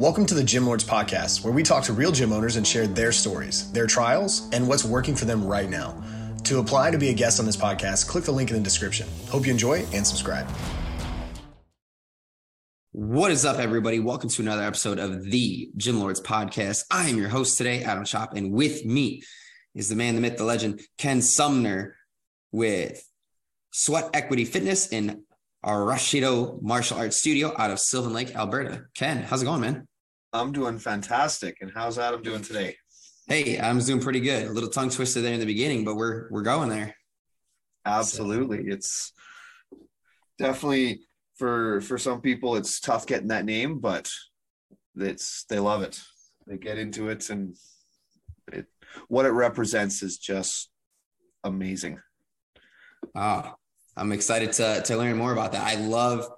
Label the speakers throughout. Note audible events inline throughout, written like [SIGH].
Speaker 1: Welcome to the Gym Lords Podcast, where we talk to real gym owners and share their stories, their trials, and what's working for them right now. To apply to be a guest on this podcast, click the link in the description. Hope you enjoy and subscribe.
Speaker 2: What is up, everybody? Welcome to another episode of the Gym Lords Podcast. I am your host today, Adam Chop, and with me is the man, the myth, the legend, Ken Sumner with Sweat Equity Fitness in Arashi-Do Martial Arts Studio out of Sylvan Lake, Alberta. Ken, how's it going, man?
Speaker 3: I'm doing fantastic. And how's Adam doing today?
Speaker 2: Hey, I'm doing pretty good. A little tongue twister there in the beginning, but we're we're going there.
Speaker 3: Absolutely. It's definitely for for some people it's tough getting that name, but it's they love it. They get into it and it what it represents is just amazing.
Speaker 2: Ah, I'm excited to to learn more about that. I love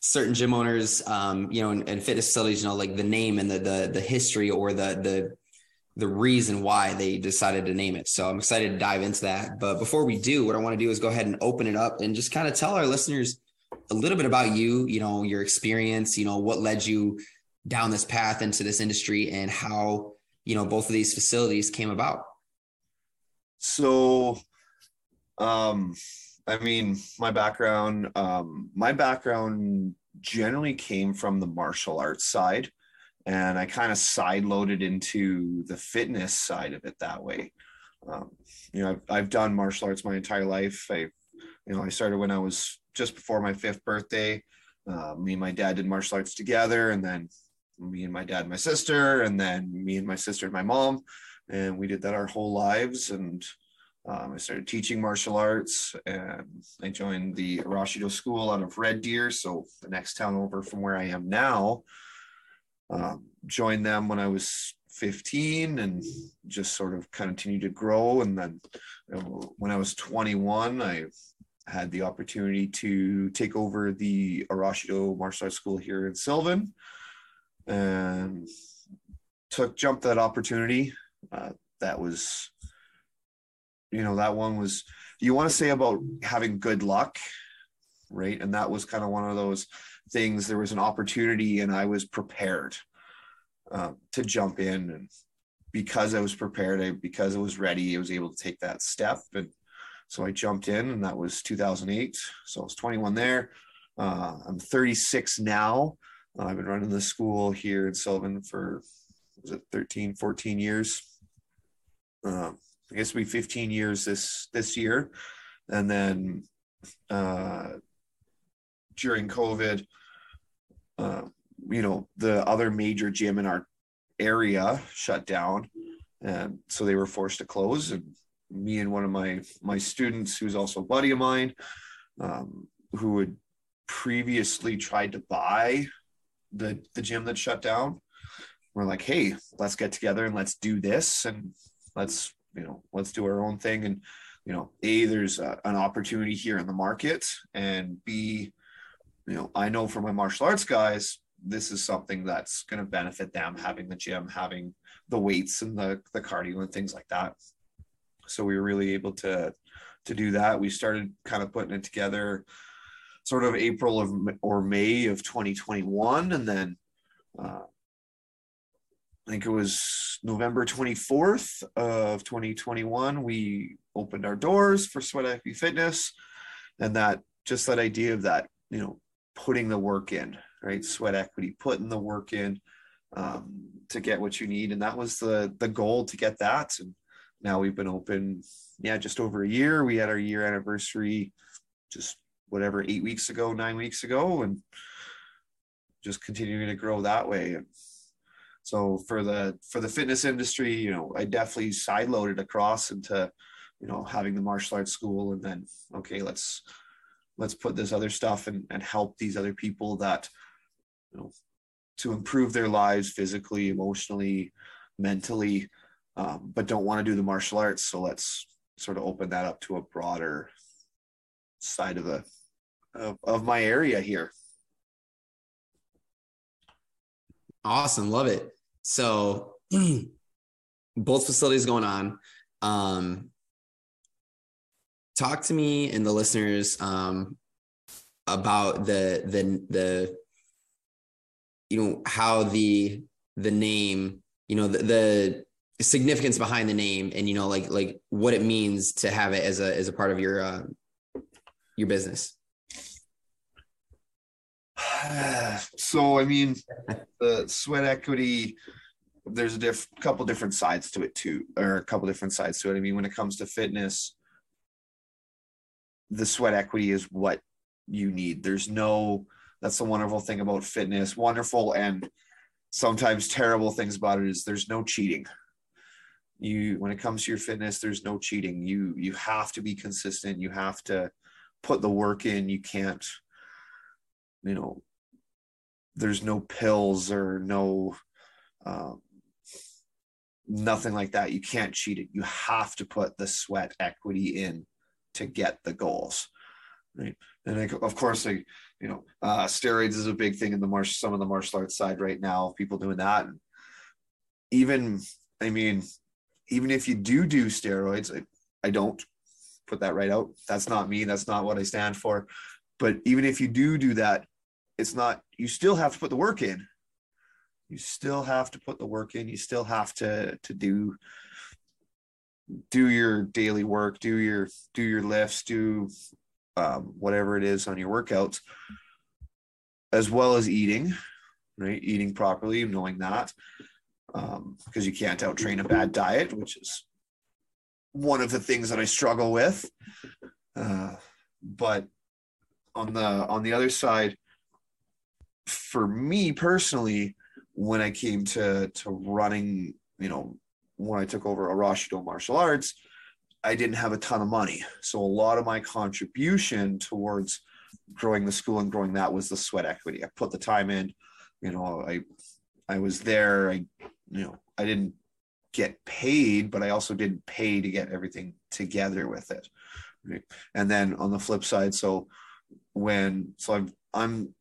Speaker 2: certain gym owners, um, you know, and, and fitness facilities, you know, like the name and the the the history or the the the reason why they decided to name it. So I'm excited to dive into that. But before we do, what I want to do is go ahead and open it up and just kind of tell our listeners a little bit about you, you know, your experience, you know, what led you down this path into this industry and how, you know, both of these facilities came about.
Speaker 3: So um I mean, my background, um, my background generally came from the martial arts side, and I kind of sideloaded into the fitness side of it that way. Um, you know, I've, I've done martial arts my entire life. I, you know, I started when I was just before my fifth birthday. Uh, me and my dad did martial arts together, and then me and my dad and my sister, and then me and my sister and my mom, and we did that our whole lives. And um, I started teaching martial arts and I joined the Arashi-Do School out of Red Deer, so the next town over from where I am now. Um, joined them when I was 15 and just sort of continued to grow. And then you know, when I was 21, I had the opportunity to take over the Arashi-Do Martial Arts School here in Sylvan and took jumped that opportunity. Uh, that was you know that one was you want to say about having good luck right? And that was kind of one of those things there was an opportunity and i was prepared um, to jump in and because i was prepared I, because i was ready i was able to take that step and so i jumped in and that was 2008 so i was 21 there. Uh, i'm 36 now. Uh, i've been running the school here in sylvan for was it 13 14 years um, I guess it'll be 15 years this this year, and then uh, during COVID, uh, you know, the other major gym in our area shut down, and so they were forced to close. And me and one of my my students, who's also a buddy of mine, um, who had previously tried to buy the the gym that shut down, we're like, hey, let's get together and let's do this. And let's you know let's do our own thing. And you know a there's a, an opportunity here in the market. And b you know i know for my martial arts guys this is something that's going to benefit them having the gym having the weights and the the cardio and things like that. So we were really able to to do that. We started kind of putting it together sort of april of or may of 2021 and then uh, I think it was November 24th of 2021, we opened our doors for Sweat Equity Fitness. And that just that idea of that, you know, putting the work in, right? Sweat equity, putting the work in um, to get what you need. And that was the the goal to get that. And now we've been open, yeah, just over a year. We had our year anniversary just whatever, eight weeks ago, nine weeks ago, and just continuing to grow that way. And so for the for the fitness industry, you know, I definitely side loaded across into, you know, having the martial arts school and then okay, let's let's put this other stuff and, and help these other people that you know to improve their lives physically, emotionally, mentally, um, but don't want to do the martial arts. So let's sort of open that up to a broader side of the of, of my area here.
Speaker 2: Awesome, love it. So [CLEARS THROAT] both facilities going on. Um, talk to me and the listeners um, about the the the you know how the the name you know the, the significance behind the name and you know like like what it means to have it as a as a part of your uh, your business [SIGHS]
Speaker 3: so i mean the sweat equity there's a diff, couple different sides to it too or a couple different sides to it. I mean when it comes to fitness the sweat equity is what you need. There's no that's the wonderful thing about fitness. Wonderful and sometimes terrible things about it is there's no cheating. You when it comes to your fitness there's no cheating. You you have to be consistent. You have to put the work in. You can't you know there's no pills or no um, nothing like that. You can't cheat it. You have to put the sweat equity in to get the goals right? And I, of course like you know uh, steroids is a big thing in the martial some of the martial arts side right now people doing that. And even i mean even if you do do steroids I, I don't put that right out. That's not me. That's not what i stand for. But even if you do do that it's not you still have to put the work in you still have to put the work in you still have to to do do your daily work do your do your lifts do um, whatever it is on your workouts, as well as eating, right? Eating properly, knowing that, because um, you can't outtrain a bad diet, which is one of the things that I struggle with. Uh, but on the on the other side, for me personally, when I came to to running, you know, when I took over Arashi-Do martial arts, I didn't have a ton of money. So a lot of my contribution towards growing the school and growing that was the sweat equity. I put the time in, you know, I I was there. I you know, I didn't get paid, but I also didn't pay to get everything together with it. Right? And then on the flip side, so when so I'm I'm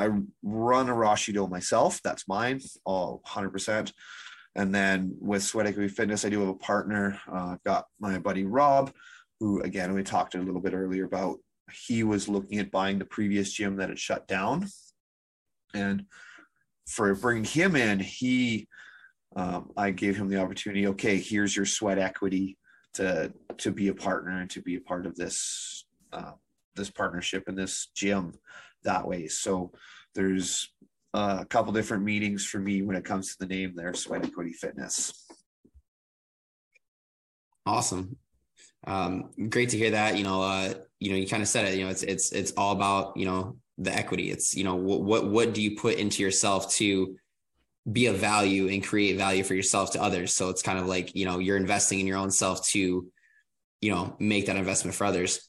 Speaker 3: I run Arashi-Do myself. That's mine, all 100%. And then with Sweat Equity Fitness, I do have a partner. Uh, I've got my buddy Rob, who again we talked a little bit earlier about. He was looking at buying the previous gym that had shut down, and for bringing him in, he um, I gave him the opportunity. Okay, here's your sweat equity to to be a partner and to be a part of this uh, this partnership and this gym that way. So there's a couple different meetings for me when it comes to the name there, Sweat Equity Fitness.
Speaker 2: Awesome. Um, great to hear that. You know, uh, you know, you kind of said it. You know, it's it's it's all about you know the equity. It's you know what what what do you put into yourself to be a value and create value for yourself to others. So it's kind of like you know you're investing in your own self to you know make that investment for others.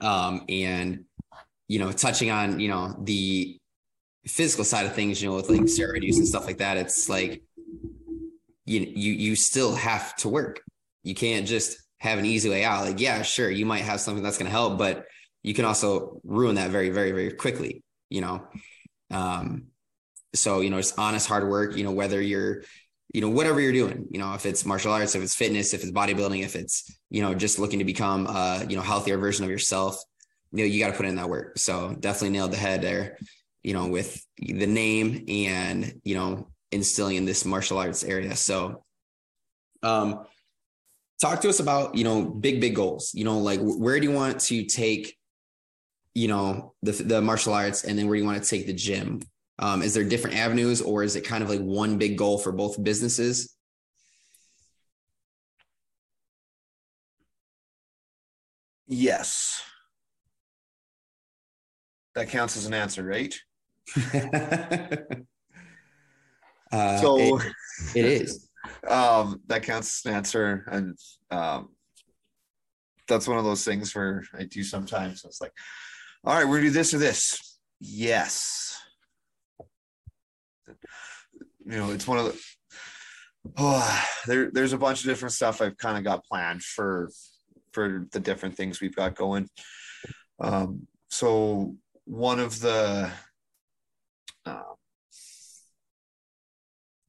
Speaker 2: Um, and you know, touching on you know the physical side of things, you know, with like steroid use and stuff like that, it's like you you you still have to work. You can't just have an easy way out. Like, yeah, sure, you might have something that's going to help, but you can also ruin that very, very, very quickly. You know, um, so you know, it's honest hard work. You know, whether you're you know whatever you're doing you know if it's martial arts if it's fitness if it's bodybuilding if it's you know just looking to become a you know healthier version of yourself you know you got to put in that work so definitely nailed the head there you know, with the name and, you know, instilling in this martial arts area. So, um, talk to us about, you know, big, big goals, you know, like where do you want to take, you know, the, the martial arts and then where do you want to take the gym? Um, is there different avenues or is it kind of like one big goal for both businesses?
Speaker 3: Yes. That counts as an answer, right? [LAUGHS]
Speaker 2: uh, so it, it [LAUGHS] is.
Speaker 3: Um, that counts as an answer, and um, that's one of those things where I do sometimes. It's like, all right, we're gonna do this or this. Yes. You know, it's one of the. Oh, there, there's a bunch of different stuff I've kind of got planned for for the different things we've got going. Um, so one of the um,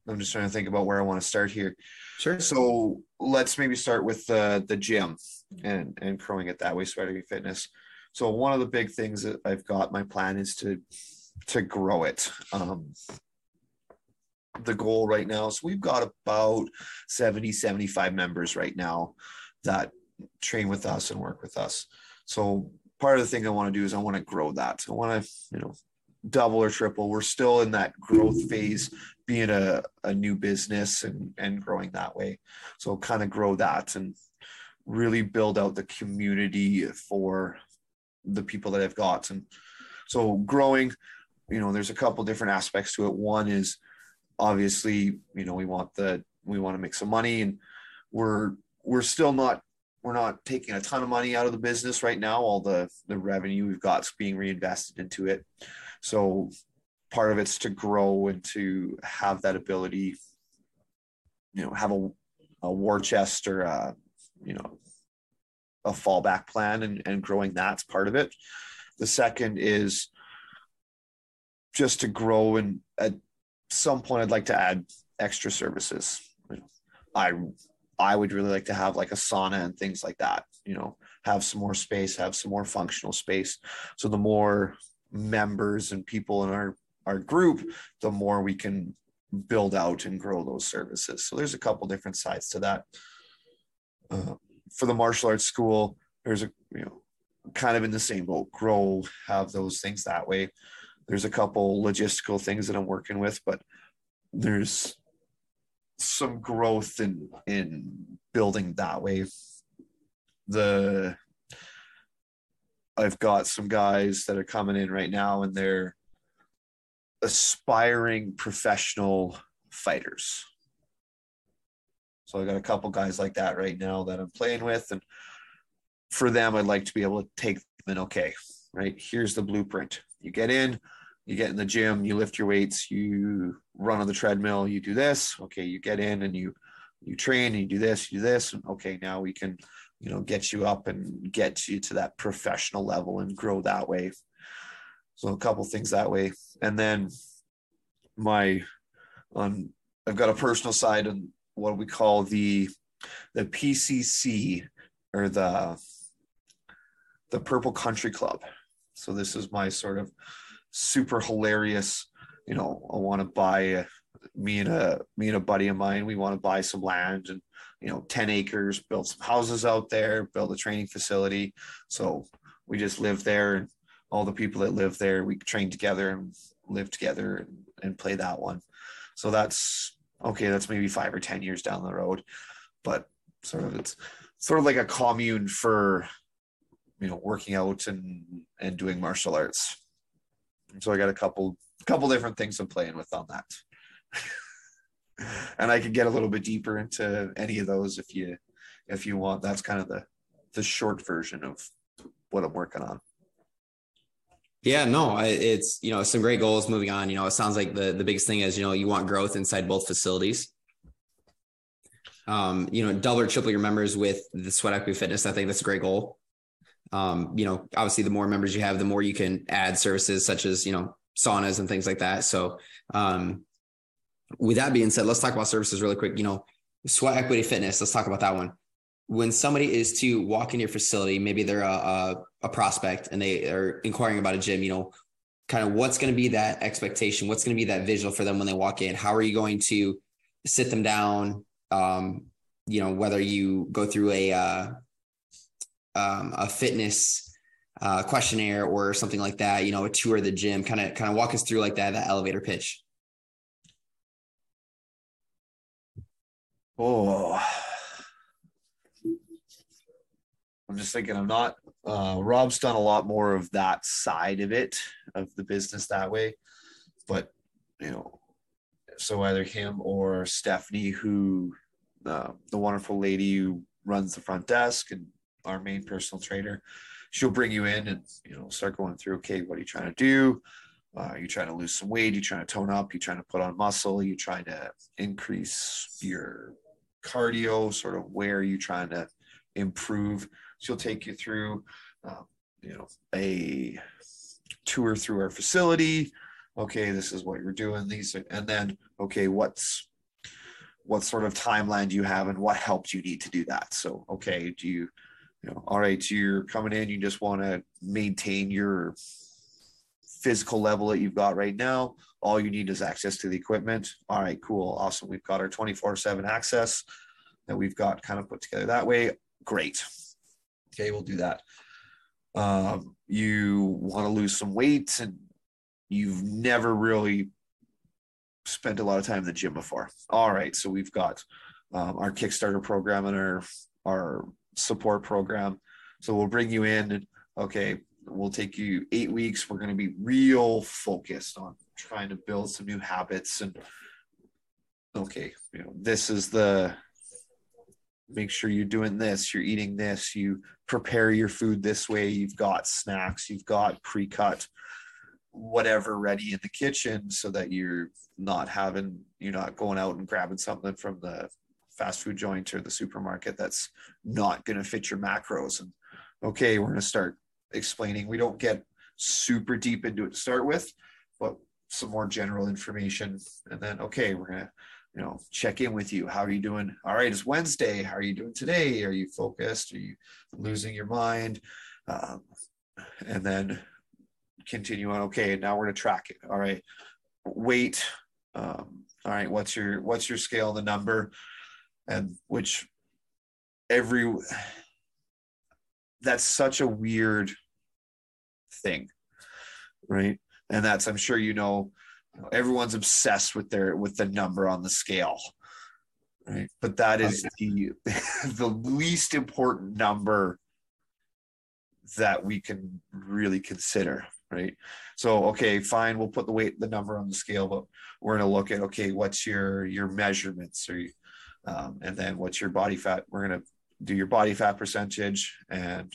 Speaker 3: I'm just trying to think about where I want to start here.
Speaker 2: Sure.
Speaker 3: So let's maybe start with the the gym and and growing it that way, Sweaty Fitness. So one of the big things that I've got my plan is to to grow it. Um, the goal right now. So we've got about 70, 75 members right now that train with us and work with us. So part of the thing I want to do is I want to grow that. I want to, you know, double or triple. We're still in that growth phase, being a, a new business and, and growing that way. So kind of grow that and really build out the community for the people that I've got. And so growing, you know, there's a couple different aspects to it. One is obviously, you know, we want the we want to make some money and we're we're still not we're not taking a ton of money out of the business right now. All the the revenue we've got is being reinvested into it. So part of it's to grow and to have that ability, you know, have a, a war chest or a, you know, a fallback plan and, and growing that's part of it. The second is just to grow and at some point I'd like to add extra services. I I would really like to have like a sauna and things like that, you know, have some more space, have some more functional space. So the more members and people in our our group, the more we can build out and grow those services. So there's a couple different sides to that. Uh, for the martial arts school, there's a you know kind of in the same boat, grow, have those things that way. There's a couple logistical things that I'm working with, but there's some growth in in building that way. The I've got some guys that are coming in right now and they're aspiring professional fighters. So I got a couple guys like that right now that I'm playing with. And for them, I'd like to be able to take them and okay, right? Here's the blueprint. You get in, you get in the gym, you lift your weights, you run on the treadmill, you do this. Okay, you get in and you you train and you do this, you do this. And okay, now we can, you know, get you up and get you to that professional level and grow that way. So a couple things that way. And then my on I've got a personal side and what we call the the PCC or the the Purple Country Club. So this is my sort of super hilarious. You know, I want to buy me and a me and a buddy of mine. We want to buy some land and you know, ten acres, build some houses out there, build a training facility. So we just live there, and all the people that live there, we train together and live together and, and play that one. So that's okay. That's maybe five or ten years down the road, but sort of it's sort of like a commune for you know working out and and doing martial arts so I got a couple couple different things I'm playing with on that. [LAUGHS] and I can get a little bit deeper into any of those if you if you want. That's kind of the the short version of what I'm working on.
Speaker 2: Yeah, no, it's you know some great goals moving on. You know, it sounds like the the biggest thing is you know you want growth inside both facilities. Um, you know, double or triple your members with the Sweat Equity Fitness. I think that's a great goal um, you know, obviously the more members you have, the more you can add services such as, you know, saunas and things like that. So, um, with that being said, let's talk about services really quick. You know, sweat equity fitness, let's talk about that one. When somebody is to walk in your facility, maybe they're a, a, a prospect and they are inquiring about a gym, you know, kind of what's going to be that expectation? What's going to be that visual for them when they walk in? How are you going to sit them down? Um, you know, whether you go through a, uh, um, a fitness uh, questionnaire or something like that, you know, a tour of the gym, kind of kind of walk us through like that that elevator pitch.
Speaker 3: Oh, I'm just thinking. I'm not. Uh, Rob's done a lot more of that side of it of the business that way, but you know, so either him or Stephanie, who uh, the wonderful lady who runs the front desk and our main personal trainer. She'll bring you in and you know start going through. Okay, what are you trying to do? Uh, are you trying to lose some weight? Are you trying to tone up? Are you trying to put on muscle? Are you trying to increase your cardio? Sort of where are you trying to improve? She'll take you through, um, you know, a tour through our facility. Okay, this is what you're doing. These, are, and then okay, what's what sort of timeline do you have, and what helps you need to do that? So, okay, do you you know, all right, so you're coming in, you just want to maintain your physical level that you've got right now. All you need is access to the equipment. All right, cool, awesome. We've got our 24 7 access that we've got kind of put together that way. Great. Okay, we'll do that. Um, you want to lose some weight and you've never really spent a lot of time in the gym before. All right, so we've got um, our Kickstarter program and our our support program. So we'll bring you in and okay, we'll take you eight weeks. We're going to be real focused on trying to build some new habits and okay, you know, this is the make sure you're doing this, you're eating this, you prepare your food this way, you've got snacks, you've got pre-cut whatever ready in the kitchen so that you're not having you're not going out and grabbing something from the fast food joint or the supermarket that's not going to fit your macros. And okay we're going to start explaining. We don't get super deep into it to start with but some more general information. And then okay we're going to you know check in with you. How are you doing? All right it's wednesday. How are you doing today? Are you focused? Are you losing your mind? Um, and then continue on. Okay now we're going to track it. All right weight um, all right what's your what's your scale the number and which every that's such a weird thing right? And that's i'm sure you know everyone's obsessed with their with the number on the scale right? But that is oh, the [LAUGHS] the least important number that we can really consider right? So okay fine we'll put the weight the number on the scale but we're going to look at okay what's your your measurements? Or um, and then what's your body fat? We're going to do your body fat percentage and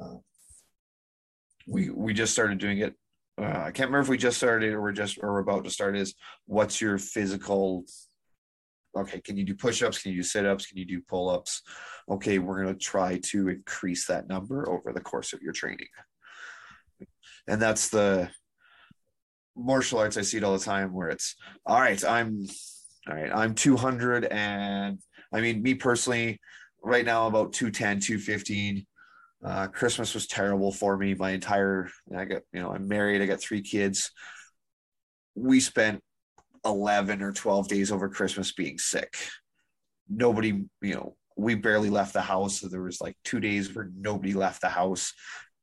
Speaker 3: uh, we we just started doing it. Uh, i can't remember if we just started or we're just or we're about to start is what's your physical okay can you do push-ups? Can you do sit-ups? Can you do pull-ups? Okay we're going to try to increase that number over the course of your training. And that's the martial arts i see it all the time where it's all right i'm all right i'm 200 and i mean me personally right now about 210 215 uh, christmas was terrible for me my entire i got you know i'm married i got three kids. We spent 11 or 12 days over christmas being sick. Nobody you know we barely left the house so there was like two days where nobody left the house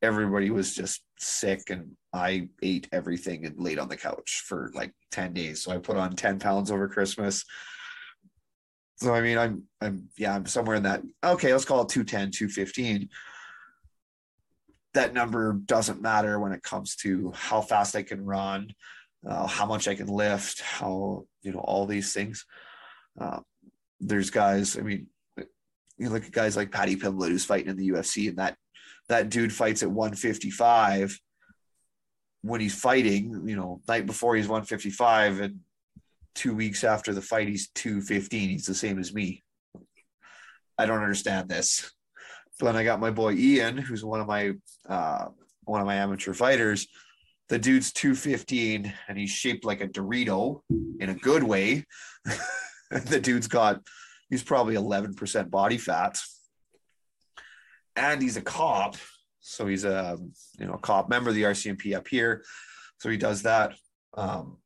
Speaker 3: everybody was just sick and I ate everything and laid on the couch for like 10 days. So I put on 10 pounds over Christmas. So I mean I'm I'm yeah, I'm somewhere in that okay, let's call it 210, 215. That number doesn't matter when it comes to how fast I can run, uh, how much I can lift, how you know all these things. Uh, there's guys, I mean, you look at guys like Paddy Pimblett who's fighting in the UFC, and that that dude fights at 155 when he's fighting, you know, night before he's 155 and two weeks after the fight, he's 215. He's the same as me. I don't understand this. But then I got my boy Ian, who's one of my uh, one of my amateur fighters. The dude's 215 and he's shaped like a Dorito in a good way. [LAUGHS] the dude's got he's probably 11% body fat and he's a cop. So he's a you know a cop member of the RCMP up here. So he does that. Um,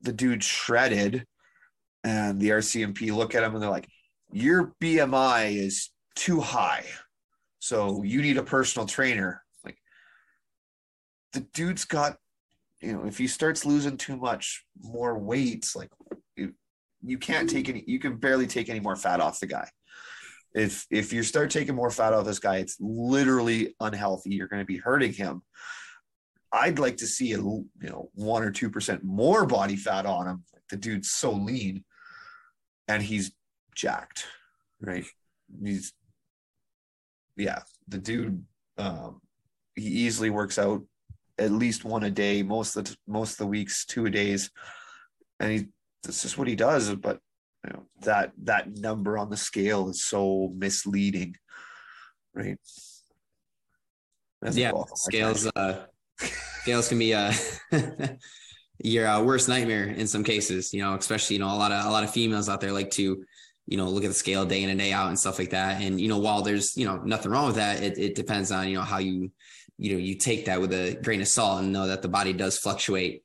Speaker 3: the dude shredded, and the RCMP look at him and they're like, "Your BMI is too high, so you need a personal trainer." Like the dude's got, you know, if he starts losing too much more weight, like you, you can't take any, you can barely take any more fat off the guy if if you start taking more fat off this guy, it's literally unhealthy. You're going to be hurting him. I'd like to see a you know one or two percent more body fat on him. The dude's so lean, and he's jacked, right? He's yeah, the dude. Um, he easily works out at least one a day. Most of the most of the weeks, two a days, and he that's just what he does. But you know, that that number on the scale is so misleading, right?
Speaker 2: That's yeah, scales uh, scales can be uh, [LAUGHS] your uh, worst nightmare in some cases. You know, especially you know a lot of a lot of females out there like to you know look at the scale day in and day out and stuff like that. And you know, while there's you know nothing wrong with that, it, it depends on you know how you you know you take that with a grain of salt and know that the body does fluctuate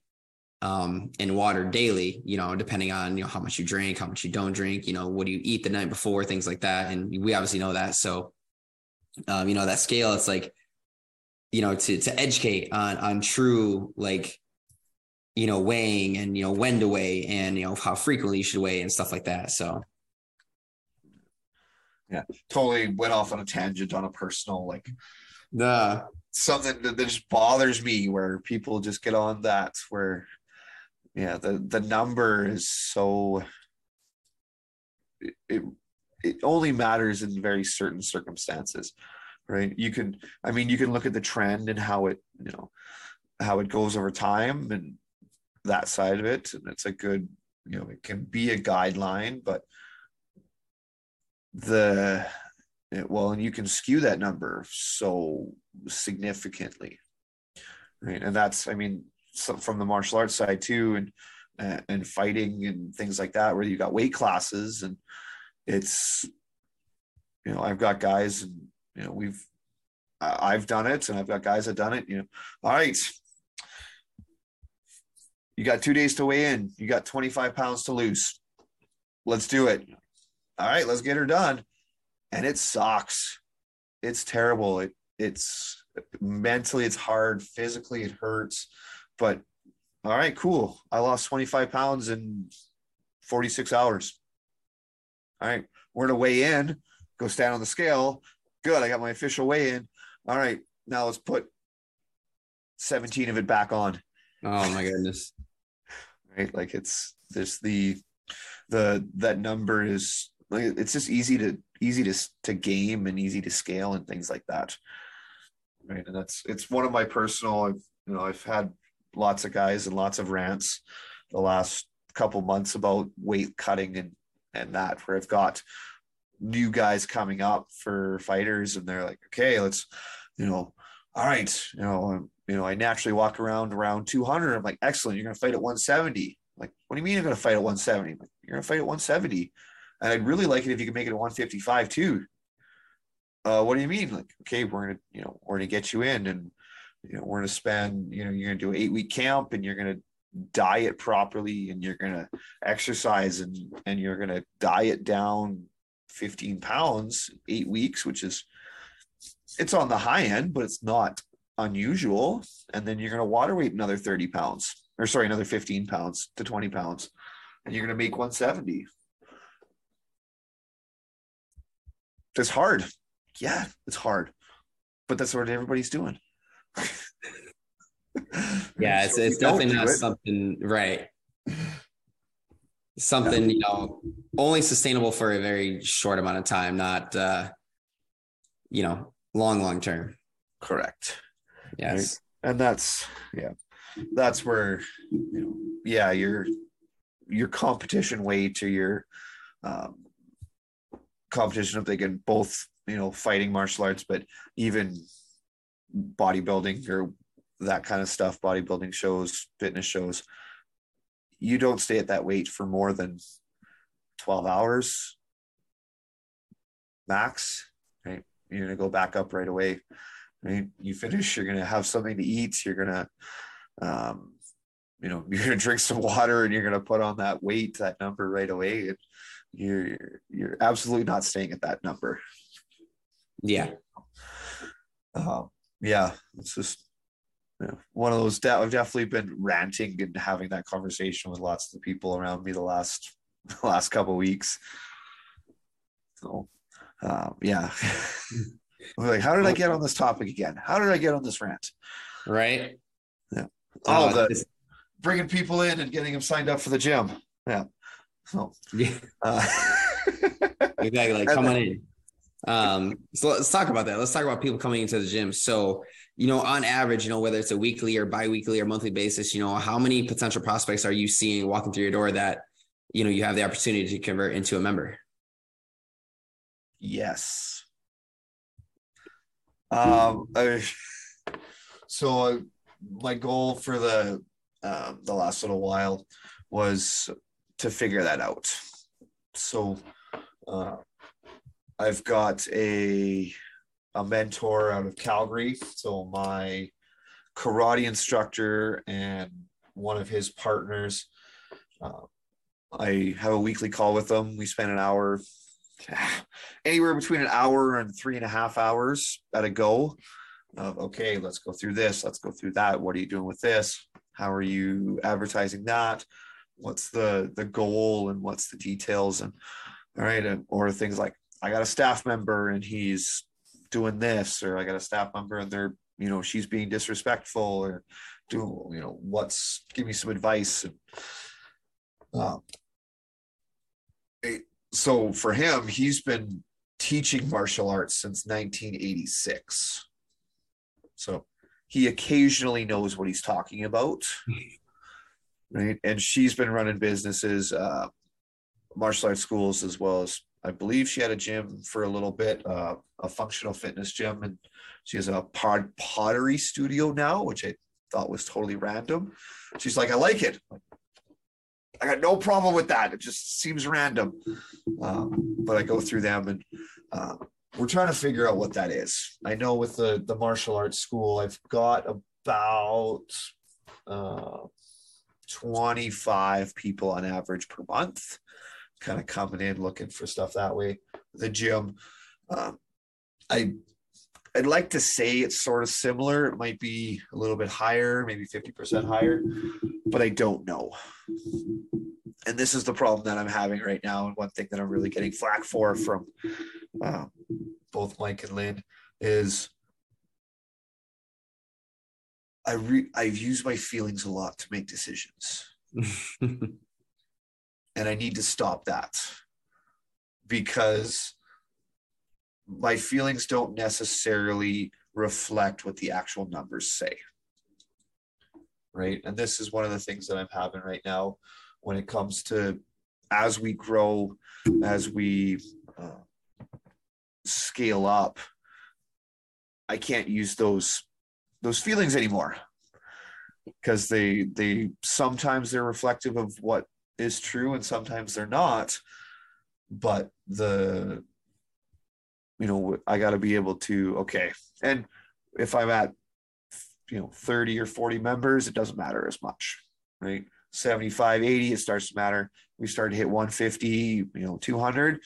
Speaker 2: um, in water daily, you know, depending on, you know, how much you drink, how much you don't drink, you know, what do you eat the night before, things like that. And we obviously know that. So, um, you know, that scale, it's like, you know, to, to educate on, on true, like, you know, weighing and, you know, when to weigh and, you know, how frequently you should weigh and stuff like that. So,
Speaker 3: yeah, totally went off on a tangent on a personal, like,
Speaker 2: the
Speaker 3: something that, that just bothers me where people just get on that where yeah the the number is so it, it it only matters in very certain circumstances right? You can i mean you can look at the trend and how it you know how it goes over time and that side of it and it's a good you know it can be a guideline but the well and you can skew that number so significantly right? And that's i mean from the martial arts side too and uh, and fighting and things like that where you got weight classes and it's you know i've got guys and you know we've i've done it and i've got guys that done it you know. All right. You got two days to weigh in. You got 25 pounds to lose. Let's do it. All right let's get her done. And it sucks. It's terrible. It it's mentally it's hard. Physically it hurts but all right cool. I lost 25 pounds in 46 hours. All right we're gonna weigh in go stand on the scale. Good i got my official weigh in. All right now let's put 17 of it back on.
Speaker 2: Oh my goodness. [LAUGHS]
Speaker 3: Right like it's this the the that number is like it's just easy to easy to to game and easy to scale and things like that. Right and that's it's one of my personal i've you know i've had lots of guys and lots of rants the last couple months about weight cutting and and that where i've got new guys coming up for fighters and they're like okay let's you know all right you know you know i naturally walk around around 200 i'm like excellent you're going to fight at 170 like what do you mean you're going to fight at 170 like, you're going to fight at 170 and I'd really like it if you could make it a 155 too. Uh, what do you mean? Like, okay, we're gonna, you know, we're gonna get you in, and you know, we're gonna spend, you know, you're gonna do an eight week camp, and you're gonna diet properly, and you're gonna exercise, and and you're gonna diet down 15 pounds eight weeks, which is it's on the high end, but it's not unusual. And then you're gonna water weight another 30 pounds, or sorry, another 15 pounds to 20 pounds, and you're gonna make 170 it's hard. Yeah, it's hard, but that's what everybody's doing. [LAUGHS]
Speaker 2: yeah, it's, so it's definitely not it. something right. [LAUGHS] Something you know only sustainable for a very short amount of time, not uh, you know long long term.
Speaker 3: Correct.
Speaker 2: Yes,
Speaker 3: right? and that's yeah, that's where you know yeah your your competition weight or your um, competition if they can both you know fighting martial arts but even bodybuilding or that kind of stuff bodybuilding shows fitness shows you don't stay at that weight for more than 12 hours max right you're going to go back up right away right you finish you're going to have something to eat you're going to um, you know [LAUGHS] you're going to drink some water and you're going to put on that weight that number right away and you're you're absolutely not staying at that number.
Speaker 2: Yeah.
Speaker 3: Uh, yeah, it's just you know, one of those. I've definitely been ranting and having that conversation with lots of the people around me the last the [LAUGHS] last couple weeks. So, um, yeah. [LAUGHS] like, how did I get on this topic again? How did I get on this rant?
Speaker 2: Right.
Speaker 3: Yeah. Oh, the bringing people in and getting them signed up for the gym. Yeah. So
Speaker 2: yeah, uh, [LAUGHS] exactly. Like come on in. Um, so let's talk about that. Let's talk about people coming into the gym. So, you know, on average, you know, whether it's a weekly or biweekly or monthly basis, you know, how many potential prospects are you seeing walking through your door that, you know, you have the opportunity to convert into a member?
Speaker 3: Yes. Um, I, so uh, my goal for the um, the last little while was to figure that out. So uh, I've got a a mentor out of Calgary. So my karate instructor and one of his partners. Uh, I have a weekly call with them. We spend an hour, [SIGHS] anywhere between an hour and three and a half hours at a go. Of okay, let's go through this. Let's go through that. What are you doing with this? How are you advertising that? What's the the goal and what's the details and all right, and, or things like I got a staff member and he's doing this, or I got a staff member and they're you know she's being disrespectful or do you know what's give me some advice. And um, so for him he's been teaching martial arts since 1986 so he occasionally knows what he's talking about. [LAUGHS] Right? And she's been running businesses uh, martial arts schools as well as i believe she had a gym for a little bit uh, a functional fitness gym and she has a pod pottery studio now which i thought was totally random. She's like i like it. I got no problem with that. It just seems random. Um, but i go through them and uh, we're trying to figure out what that is. I know with the the martial arts school i've got about uh, 25 people on average per month kind of coming in looking for stuff that way. The gym, um, I I'd like to say it's sort of similar. It might be a little bit higher, maybe 50% higher, but I don't know. And this is the problem that I'm having right now. And one thing that I'm really getting flack for from uh, both Mike and Lynn is I re- I've used my feelings a lot to make decisions. [LAUGHS] and I need to stop that because my feelings don't necessarily reflect what the actual numbers say. Right. And this is one of the things that I'm having right now when it comes to as we grow, as we uh, scale up, I can't use those those feelings anymore because they they sometimes they're reflective of what is true and sometimes they're not but the you know i got to be able to okay. And if i'm at you know 30 or 40 members it doesn't matter as much right? 75 80 it starts to matter. We start to hit 150 you know 200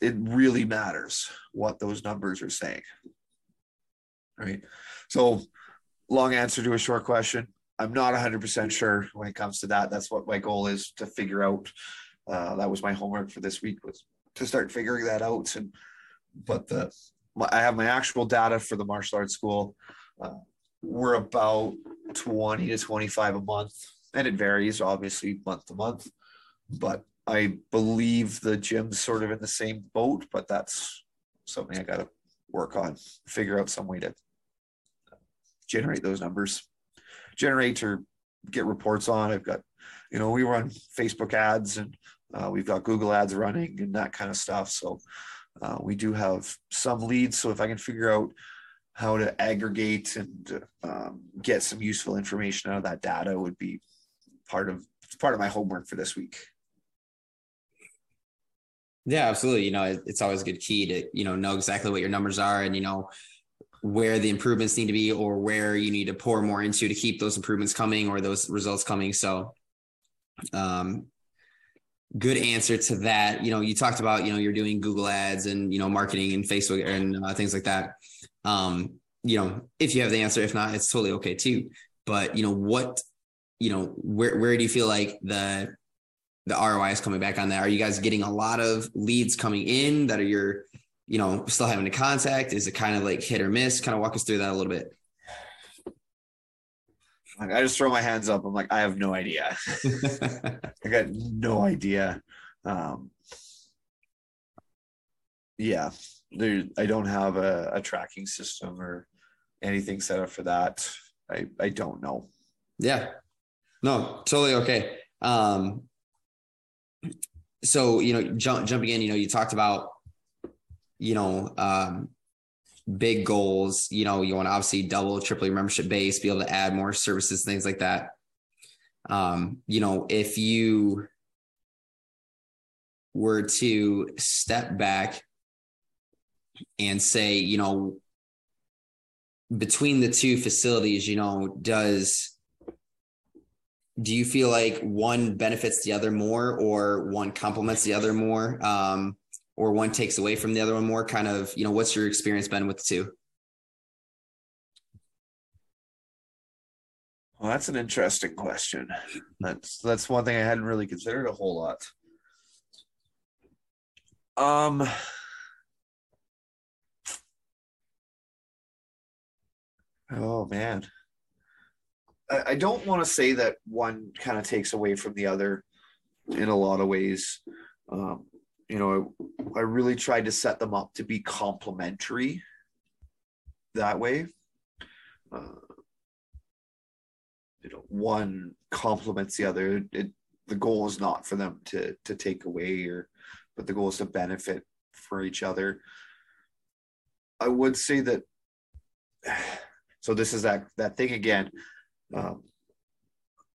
Speaker 3: it really matters what those numbers are saying right? So long answer to a short question I'm not 100% sure when it comes to that. That's what my goal is to figure out. Uh, that was my homework for this week was to start figuring that out. And but the I have my actual data for the martial arts school. Uh, we're about 20 to 25 a month, and it varies obviously month to month. But I believe the gym's sort of in the same boat, but that's something I got to work on, figure out some way to generate those numbers generate or get reports on. I've got, you know, we run Facebook ads and uh, we've got Google ads running and that kind of stuff. So uh, we do have some leads. So if I can figure out how to aggregate and um, get some useful information out of that data would be part of part of my homework for this week.
Speaker 2: Yeah, absolutely. You know, it's always a good key to, you know, know exactly what your numbers are and, you know, where the improvements need to be or where you need to pour more into to keep those improvements coming or those results coming. So, um, good answer to that. You know, you talked about, you know, you're doing Google ads and, you know, marketing and Facebook and uh, things like that. Um, you know, if you have the answer, if not, it's totally okay too. But, you know, what, you know, where, where do you feel like the, the ROI is coming back on that? Are you guys getting a lot of leads coming in that are your, you know, still having to contact? Is it kind of like hit or miss? Kind of walk us through that a little bit.
Speaker 3: I just throw my hands up. I'm like, I have no idea. [LAUGHS] I got no idea. Um, yeah, there. I don't have a, a tracking system or anything set up for that. I I don't know.
Speaker 2: Yeah, no, totally okay. Um, so you know, jump, jumping in, you know, you talked about you know, um, big goals. You know, you want to obviously double, triple your membership base, be able to add more services, things like that. Um, you know, if you were to step back and say, you know, between the two facilities, you know, does do you feel like one benefits the other more or one complements the other more um, or one takes away from the other one more? Kind of you know what's your experience been with the two?
Speaker 3: Well that's an interesting question. That's that's one thing i hadn't really considered a whole lot. Um oh man. I, don't want to say that one kind of takes away from the other in a lot of ways. Um, you know, I, really tried to set them up to be complementary that way. Uh, you know, one complements the other. It, the goal is not for them to to take away or, but the goal is to benefit for each other. I would say that. [SIGHS] So this is that that thing again um,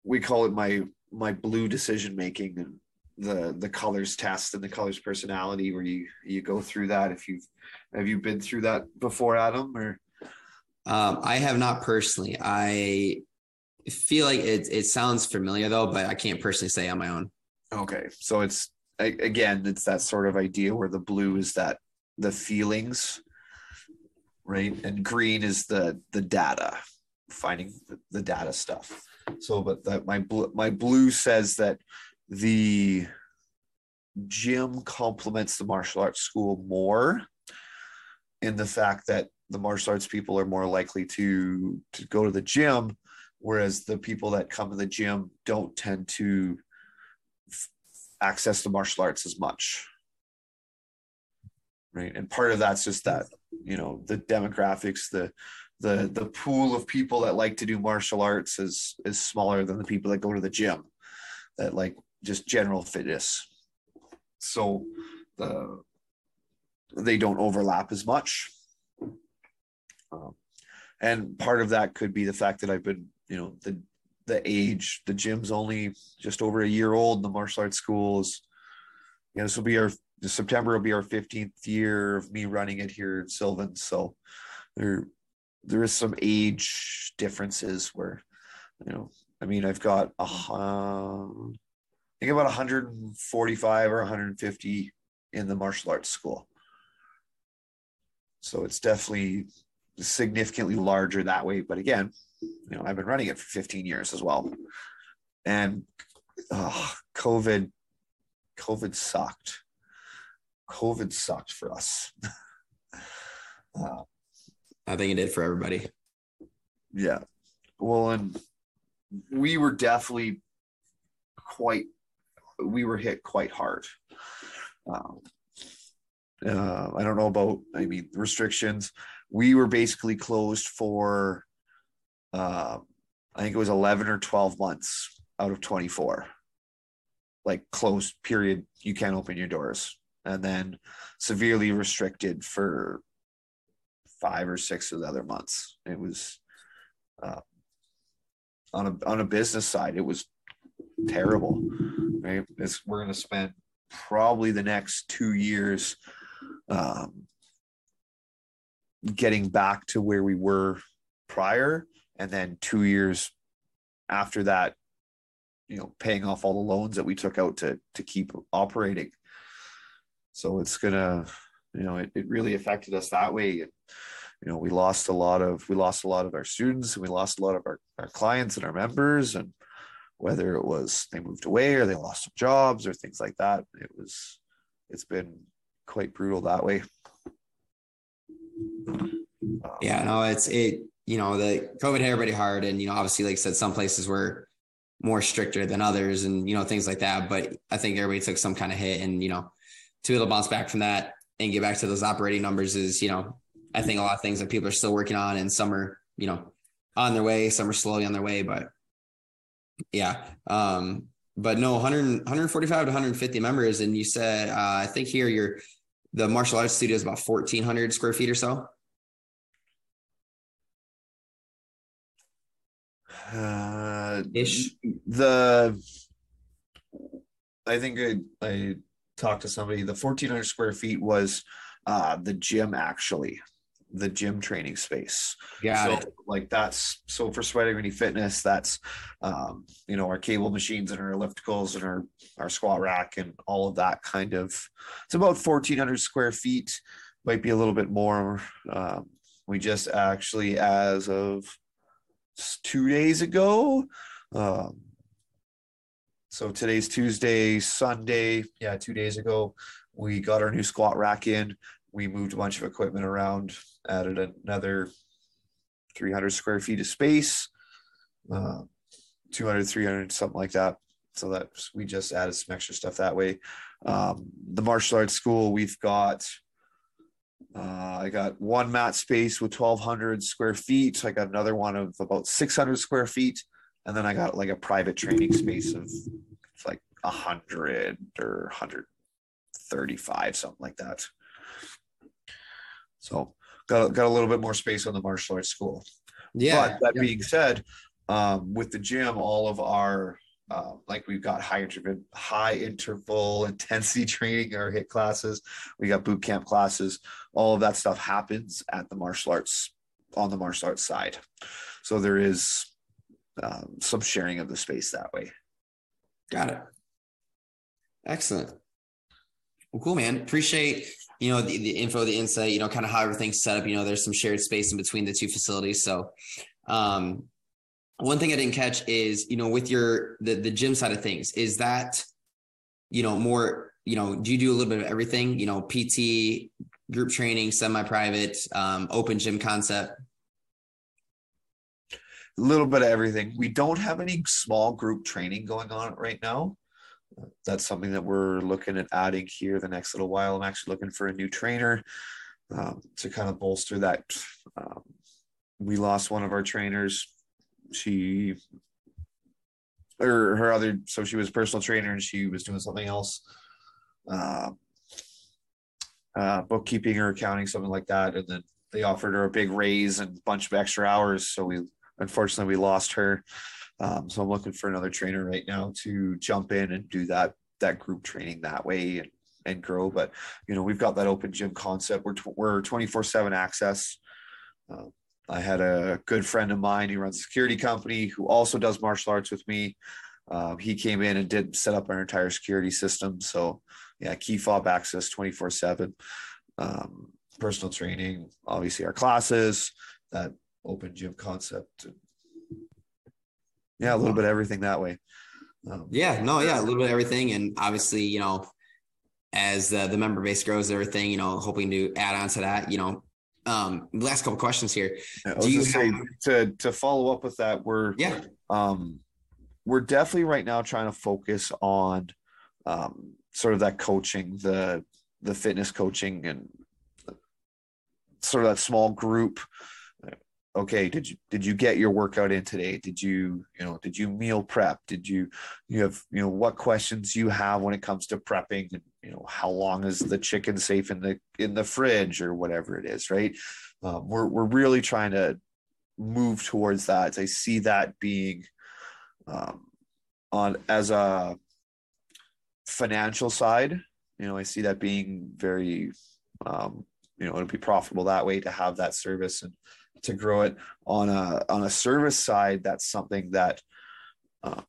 Speaker 3: we call it my my blue decision making and the the colors test and the colors personality where you you go through that if you've have you been through that before adam or?
Speaker 2: Um, i have not personally. I feel like it it sounds familiar though but i can't personally say on my own.
Speaker 3: Okay. So it's again it's that sort of idea where the blue is that the feelings right? And green is the the data finding the, the data stuff. So, but that my blue, my blue says that the gym complements the martial arts school more in the fact that the martial arts people are more likely to to go to the gym whereas the people that come to the gym don't tend to f- access the martial arts as much. Right? And part of that's just that you know the demographics the the the pool of people that like to do martial arts is is smaller than the people that go to the gym that like just general fitness. So the they don't overlap as much. Um, and part of that could be the fact that i've been you know the the age the gym's only just over a year old the martial arts schools you know this will be our september will be our 15th year of me running it here in sylvan. So there there is some age differences where, you know, I mean, I've got a, uh, think about 145 or 150 in the martial arts school. So it's definitely significantly larger that way. But again, you know, I've been running it for 15 years as well. And oh, COVID, COVID sucked. COVID sucked for us. [LAUGHS]
Speaker 2: uh, I think it did for everybody.
Speaker 3: Yeah. Well, and we were definitely quite, we were hit quite hard. Um, uh, I don't know about, I mean, restrictions. We were basically closed for, uh, I think it was 11 or 12 months out of 24. Like closed period, you can't open your doors. And then severely restricted for five or six of the other months. It was uh, on a on a business side, it was terrible. Right, we're going to spend probably the next two years um, getting back to where we were prior, and then two years after that, you know, paying off all the loans that we took out to to keep operating. So it's gonna, you know, it, it really affected us that way you know we lost a lot of we lost a lot of our students and we lost a lot of our, our clients and our members and whether it was they moved away or they lost some jobs or things like that. It was it's been quite brutal that way.
Speaker 2: Um, yeah no it's it you know the covid hit everybody hard and you know obviously like i said some places were more stricter than others and you know things like that but i think everybody took some kind of hit and you know to be able to bounce back from that and get back to those operating numbers is you know I think a lot of things that people are still working on, and some are, you know, on their way, some are slowly on their way, but yeah. Um, but no, 100, 145 to 150 members. And you said, uh, I think here you're, the martial arts studio is about 1400 square feet or so.
Speaker 3: Uh, Ish. The, I think I, I talked to somebody, the 1400 square feet was uh, the gym actually the gym training space.
Speaker 2: Yeah.
Speaker 3: so. Like that's so for Sweaty Equity Fitness, that's um, you know our cable machines and our ellipticals and our our squat rack and all of that kind of. It's about fourteen hundred square feet, might be a little bit more. Um, we just actually, as of two days ago, um, so today's Tuesday, Sunday, yeah, two days ago, we got our new squat rack in. We moved a bunch of equipment around, added another 300 square feet of space, uh, 200, 300, something like that. So that we just added some extra stuff that way. Um, the martial arts school, we've got, uh, I got one mat space with 1200 square feet. I got another one of about 600 square feet. And then I got like a private training space of like hundred or 135, something like that. So got, got a little bit more space on the martial arts school.
Speaker 2: Yeah.
Speaker 3: But that
Speaker 2: yeah.
Speaker 3: being said, um, with the gym, all of our uh, like we've got high interval, high interval intensity [LAUGHS] training, our HIIT classes, we got boot camp classes, all of that stuff happens at the martial arts on the martial arts side. So there is um, some sharing of the space that way.
Speaker 2: Got it. Excellent. Well, cool, man. Appreciate you know the, the info, the insight. You know, kind of how everything's set up. You know, there's some shared space in between the two facilities. So, um, one thing I didn't catch is you know with your the the gym side of things is that you know more you know do you do a little bit of everything? You know, PT, group training, semi-private, um, open gym concept.
Speaker 3: A little bit of everything. We don't have any small group training going on right now that's something that we're looking at adding here the next little while. I'm actually looking for a new trainer um, to kind of bolster that. Um, we lost one of our trainers. She or her other, so she was personal trainer and she was doing something else, uh, uh, bookkeeping or accounting, something like that. And then they offered her a big raise and a bunch of extra hours. So we, unfortunately, we lost her. Um, so I'm looking for another trainer right now to jump in and do that that group training that way and, and grow. But you know, we've got that open gym concept. We're we're 24 seven access. Uh, I had a good friend of mine who runs a security company who also does martial arts with me. Um, he came in and did set up our entire security system. So yeah, key fob access 24 seven. Um, personal training, obviously our classes, that open gym concept yeah a little bit of everything that way.
Speaker 2: Um, yeah no yeah a little bit of everything. And obviously you know as uh, the member base grows everything you know hoping to add on to that you know um last couple questions here.
Speaker 3: Do you say to to follow up with that we're
Speaker 2: yeah.
Speaker 3: um we're definitely right now trying to focus on um sort of that coaching the the fitness coaching and sort of that small group okay did you did you get your workout in today? Did you you know did you meal prep? Did you you have you know what questions you have when it comes to prepping and you know how long is the chicken safe in the in the fridge or whatever it is right? Um, we're, we're really trying to move towards that. I see that being um, on as a financial side you know i see that being very um, you know it'll be profitable that way to have that service and to grow it on a on a service side that's something that uh,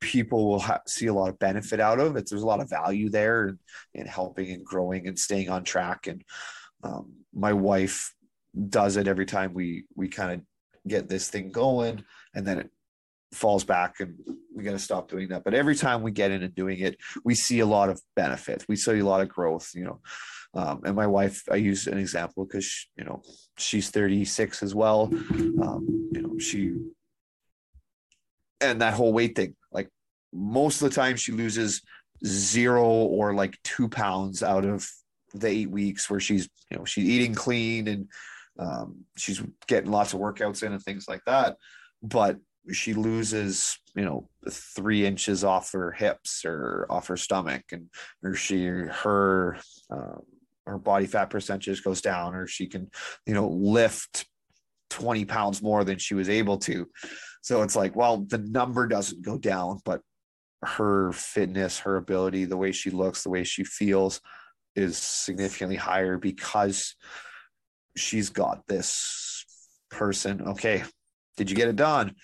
Speaker 3: people will ha- see a lot of benefit out of. It there's a lot of value there in, in helping and growing and staying on track. And um, my wife does it every time we we kind of get this thing going and then it falls back and we got to stop doing that. But every time we get in and doing it we see a lot of benefits. We see a lot of growth you know um, and my wife, I use an example because you know she's 36 as well. Um, you know she and that whole weight thing. Like most of the time, she loses zero or like two pounds out of the eight weeks where she's you know she's eating clean and um, she's getting lots of workouts in and things like that. But she loses you know three inches off her hips or off her stomach and or she her um, her body fat percentage goes down or she can you know lift 20 pounds more than she was able to so it's like well the number doesn't go down but her fitness her ability the way she looks the way she feels is significantly higher because she's got this person. Okay, did you get it done?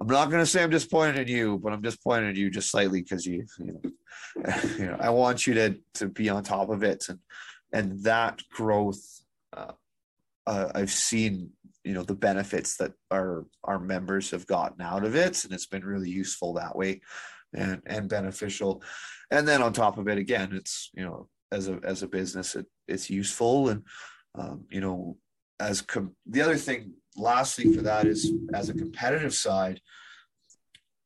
Speaker 3: I'm not going to say I'm disappointed in you, but I'm disappointed in you just slightly because you, you know, [LAUGHS] you know, I want you to to be on top of it, and and that growth, uh, uh, I've seen, you know, the benefits that our our members have gotten out of it, and it's been really useful that way, and and beneficial, and then on top of it, again, it's you know, as a as a business, it it's useful, and um, you know, as com- the other thing lastly for that is as a competitive side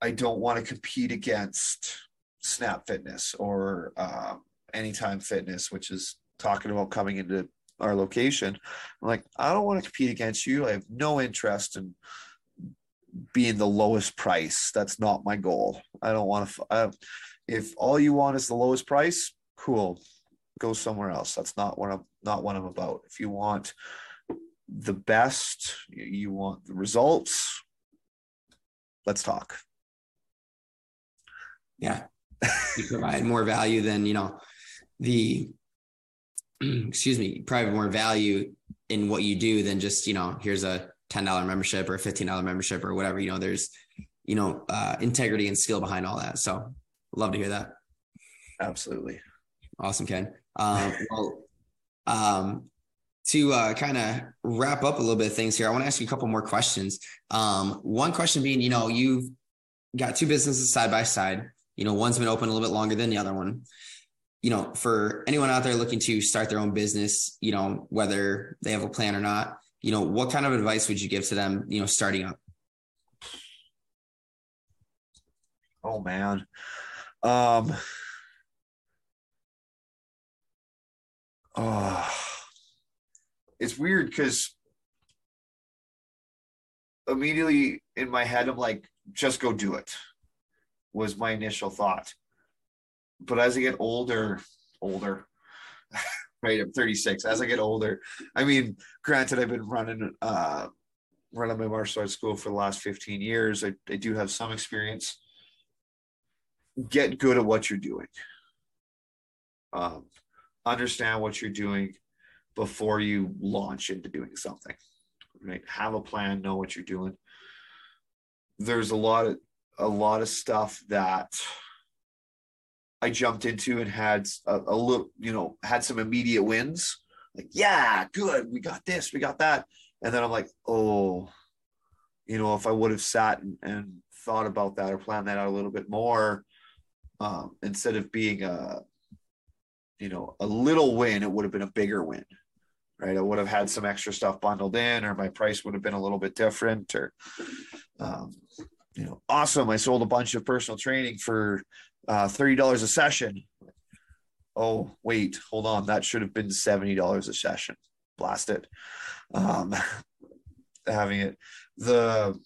Speaker 3: i don't want to compete against snap fitness or uh, anytime fitness which is talking about coming into our location. I'm like i don't want to compete against you. I have no interest in being the lowest price. That's not my goal. I don't want to if all you want is the lowest price cool. Go somewhere else. That's not what i'm not what i'm about. If you want the best, you want the results. Let's talk.
Speaker 2: Yeah. [LAUGHS] You provide more value than, you know, the [CLEARS THROAT] excuse me, provide more value in what you do than just, you know, here's a $10 membership or a $15 membership or whatever, you know, there's, you know, uh, integrity and skill behind all that. So love to hear that.
Speaker 3: Absolutely.
Speaker 2: Awesome, Ken. Um, [LAUGHS] well, um, to uh, kind of wrap up a little bit of things here, I want to ask you a couple more questions. Um, one question being, you know, you've got two businesses side by side. You know, one's been open a little bit longer than the other one. You know, for anyone out there looking to start their own business, you know, whether they have a plan or not, you know, what kind of advice would you give to them, you know, starting up?
Speaker 3: Oh man. Um [SIGHS] Oh it's weird because immediately in my head i'm like just go do it was my initial thought. But as i get older older [LAUGHS] right i'm 36 as i get older i mean granted i've been running uh running my martial arts school for the last 15 years. I, I do have some experience. Get good at what you're doing. Um, understand what you're doing before you launch into doing something right? Have a plan know what you're doing. There's a lot of a lot of stuff that i jumped into and had a, a little you know had some immediate wins. Like yeah good we got this we got that. And then i'm like oh you know if i would have sat and, and thought about that or planned that out a little bit more um, instead of being a you know a little win it would have been a bigger win right? I would have had some extra stuff bundled in, or my price would have been a little bit different, or um, you know, awesome. I sold a bunch of personal training for uh, thirty dollars a session. Oh wait, hold on, that should have been seventy dollars a session. Blast it. Um, [LAUGHS] having it the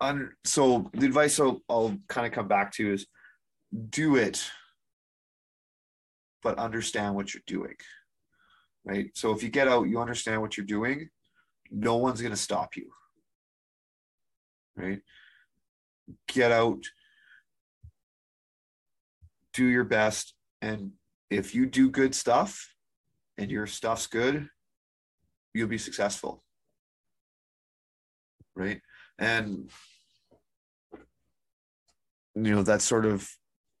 Speaker 3: un, so the advice I'll, I'll kind of come back to is do it but understand what you're doing. Right. So if you get out, you understand what you're doing, no one's going to stop you. Right. Get out, do your best. And if you do good stuff and your stuff's good, you'll be successful. Right. And, you know, that's sort of,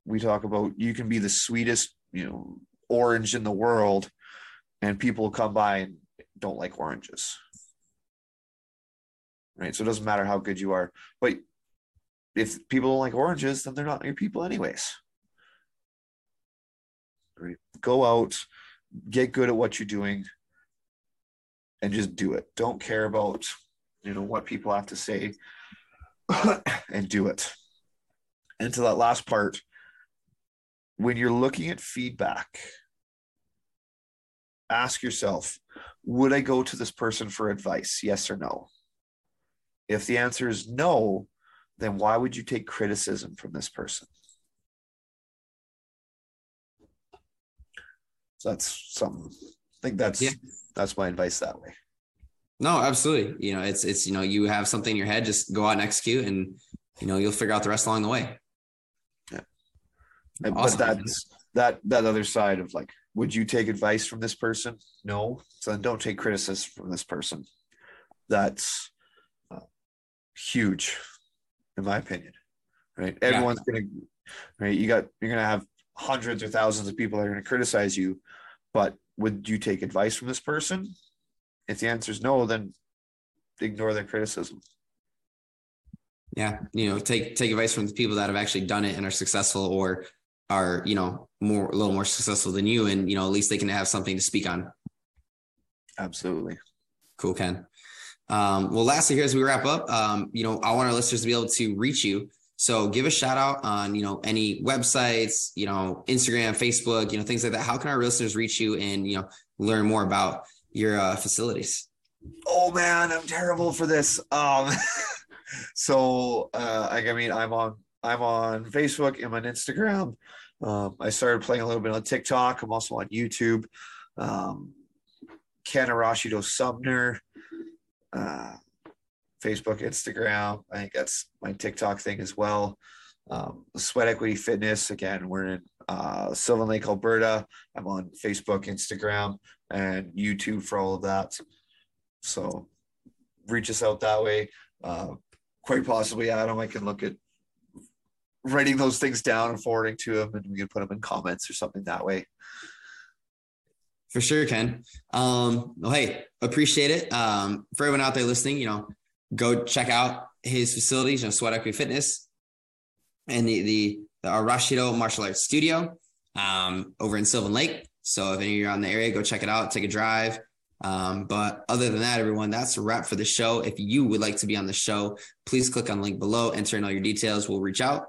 Speaker 3: we talk about you can be the sweetest you know orange in the world and people come by and don't like oranges. Right? So it doesn't matter how good you are. But if people don't like oranges then they're not your people anyways. Right? Go out get good at what you're doing and just do it. Don't care about you know what people have to say [COUGHS] and do it. And to that last part when you're looking at feedback, ask yourself, would I go to this person for advice? Yes or no? If the answer is no, then why would you take criticism from this person? So that's something. I think that's yeah. that's my advice that way.
Speaker 2: No, absolutely. You know, it's it's you know, you have something in your head, just go out and execute and you know, you'll figure out the rest along the way.
Speaker 3: Awesome. But that's that that other side of like, would you take advice from this person? No. So then don't take criticism from this person. That's uh, huge, in my opinion. Right? Yeah. Everyone's gonna right. You got you're gonna have hundreds or thousands of people that are gonna criticize you, but would you take advice from this person? If the answer is no, then ignore their criticism.
Speaker 2: Yeah, you know, take take advice from the people that have actually done it and are successful, or are you know more a little more successful than you, and you know at least they can have something to speak on.
Speaker 3: Absolutely.
Speaker 2: Cool, Ken. Um, well, lastly, here as we wrap up, um, you know, I want our listeners to be able to reach you. So give a shout out on, you know, any websites, you know, Instagram, Facebook, you know, things like that. How can our listeners reach you and, you know, learn more about your uh, facilities?
Speaker 3: Oh man, I'm terrible for this. Um, [LAUGHS] so, uh, I, I mean, I'm on, I'm on Facebook, I'm on Instagram. Um, I started playing a little bit on TikTok. I'm also on YouTube. Um, Ken Arashi-Do Sumner uh, Facebook, Instagram. I think that's my TikTok thing as well. Um, Sweat Equity Fitness. Again, we're in uh, Sylvan Lake, Alberta. I'm on Facebook, Instagram, and YouTube for all of that. So reach us out that way. Uh, quite possibly, Adam, I can look at writing those things down and forwarding to him, and we can put them in comments or something that way.
Speaker 2: For sure, Ken. Um, well, hey, appreciate it. Um, for everyone out there listening, you know, go check out his facilities, you know, Sweat Equity Fitness and the the, the Arashi-Do Martial Arts Studio um, over in Sylvan Lake. So if any of you are on the area, go check it out, take a drive. Um, but other than that, everyone, that's a wrap for the show. If you would like to be on the show, please click on the link below, enter in all your details. We'll reach out.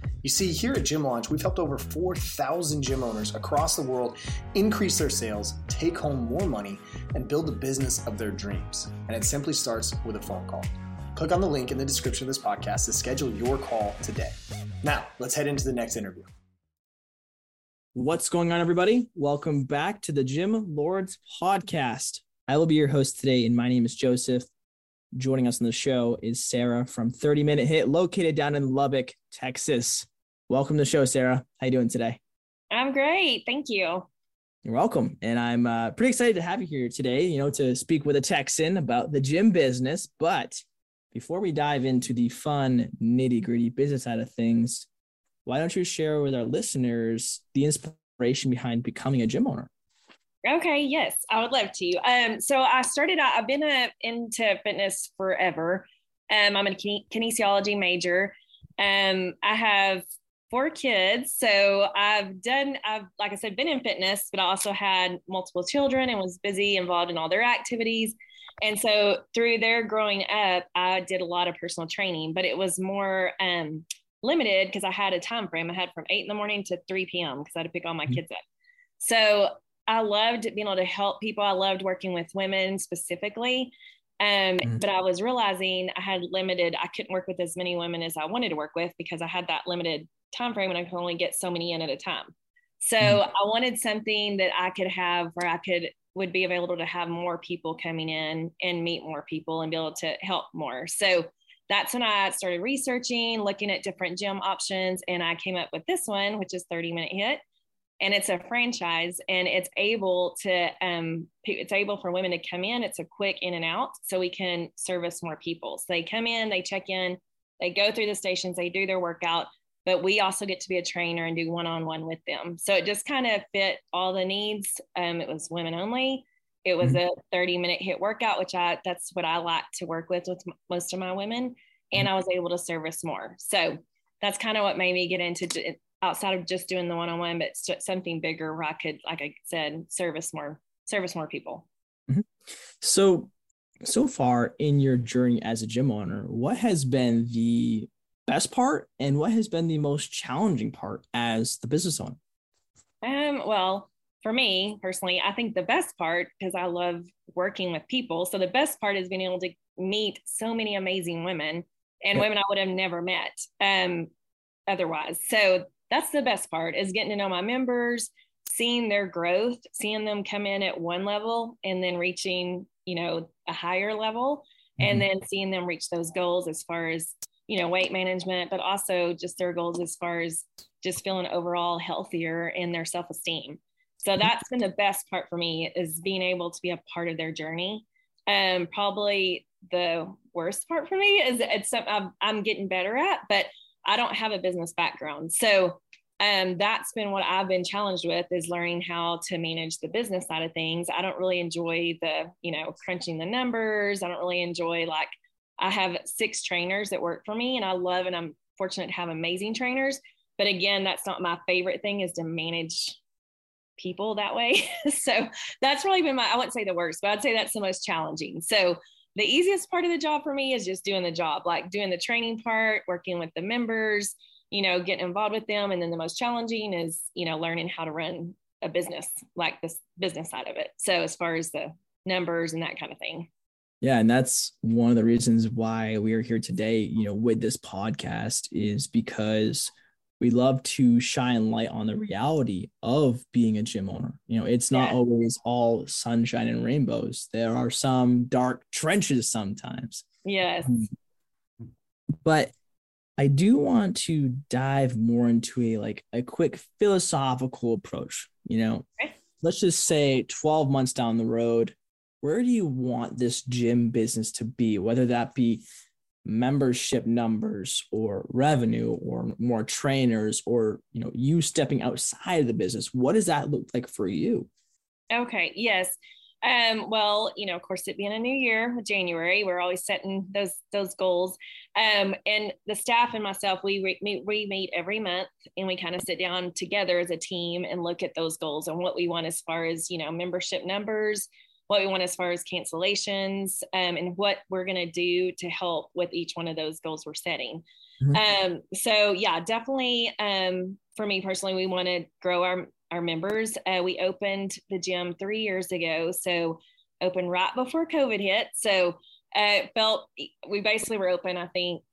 Speaker 1: You see, here at Gym Launch, we've helped over 4,000 gym owners across the world increase their sales, take home more money, and build the business of their dreams. And it simply starts with a phone call. Click on the link in the description of this podcast to schedule your call today. Now, let's head into the next interview.
Speaker 4: What's going on, everybody? Welcome back to the Gym Lords podcast. I will be your host today, and my name is Joseph. Joining us on the show is Sara from 30 Minute Hit, located down in Lubbock, Texas. Welcome to the show, Sara. How you doing today?
Speaker 5: I'm great. Thank you.
Speaker 4: You're welcome. And I'm uh, pretty excited to have you here today, you know, to speak with a Texan about the gym business. But before we dive into the fun, nitty gritty business side of things, why don't you share with our listeners the inspiration behind becoming a gym owner?
Speaker 5: Okay, yes, I would love to. Um, so I started out, I've been a, uh, into fitness forever. Um, I'm a kinesiology major. Um, I have four kids. So I've done, I've, like I said, been in fitness, but I also had multiple children and was busy involved in all their activities. And so through their growing up, I did a lot of personal training, but it was more um, limited because I had a time frame. I had from eight in the morning to 3 p.m. because I had to pick all my mm-hmm. kids up. So I loved being able to help people. I loved working with women specifically. Um, mm-hmm. But I was realizing I had limited, I couldn't work with as many women as I wanted to work with because I had that limited time frame and I could only get so many in at a time. So mm-hmm. I wanted something that I could have where I could would be available to have more people coming in and meet more people and be able to help more. So that's when I started researching, looking at different gym options, and I came up with this one, which is 30 Minute Hit. And it's a franchise, and it's able to um, it's able for women to come in. It's a quick in and out, so we can service more people. So they come in, they check in, they go through the stations, they do their workout, but we also get to be a trainer and do one-on-one with them so it just kind of fit all the needs um, it was women only it was mm-hmm. a 30 minute hit workout which i that's what i like to work with with most of my women and mm-hmm. i was able to service more so that's kind of what made me get into outside of just doing the one-on-one but something bigger where i could like i said service more service more people
Speaker 4: mm-hmm. so so far in your journey as a gym owner what has been the best part and what has been the most challenging part as the business owner?
Speaker 5: Um, well, for me personally, I think the best part, because I love working with people. So the best part is being able to meet so many amazing women and women I would have never met um, otherwise. So that's the best part is getting to know my members, seeing their growth, seeing them come in at one level and then reaching, you know, a higher level, mm-hmm. and then seeing them reach those goals as far as, you know, weight management, but also just their goals as far as just feeling overall healthier in their self esteem. So mm-hmm. that's been the best part for me is being able to be a part of their journey. Um, probably the worst part for me is it's something I'm, I'm getting better at, but I don't have a business background. So um, that's been what I've been challenged with is learning how to manage the business side of things. I don't really enjoy the, you know, crunching the numbers. I don't really enjoy like I have six trainers that work for me and I love and I'm fortunate to have amazing trainers. But again, that's not my favorite thing is to manage people that way. [LAUGHS] so that's really been my, I wouldn't say the worst, but I'd say that's the most challenging. So the easiest part of the job for me is just doing the job, like doing the training part, working with the members, you know, getting involved with them. And then the most challenging is, you know, learning how to run a business, like this business side of it. So as far as the numbers and that kind of thing.
Speaker 4: Yeah, and that's one of the reasons why we are here today, you know, with this podcast is because we love to shine light on the reality of being a gym owner. You know, it's not yeah. always all sunshine and rainbows. There are some dark trenches sometimes.
Speaker 5: Yes.
Speaker 4: Um, but I do want to dive more into a like a quick philosophical approach. You know, okay. let's just say 12 months down the road, where do you want this gym business to be? Whether that be membership numbers or revenue or more trainers or you know you stepping outside of the business what does that look like for you
Speaker 5: okay yes um, well, you know, of course, it being a new year, January, we're always setting those those goals. Um, and the staff and myself, we re- meet, we meet every month, and we kind of sit down together as a team and look at those goals and what we want as far as you know membership numbers, what we want as far as cancellations um, and what we're going to do to help with each one of those goals we're setting. Mm-hmm. Um, so yeah, definitely um, for me personally, we want to grow our, our members. Uh, we opened the gym three years ago. So opened right before COVID hit. So uh, felt we basically were open, I think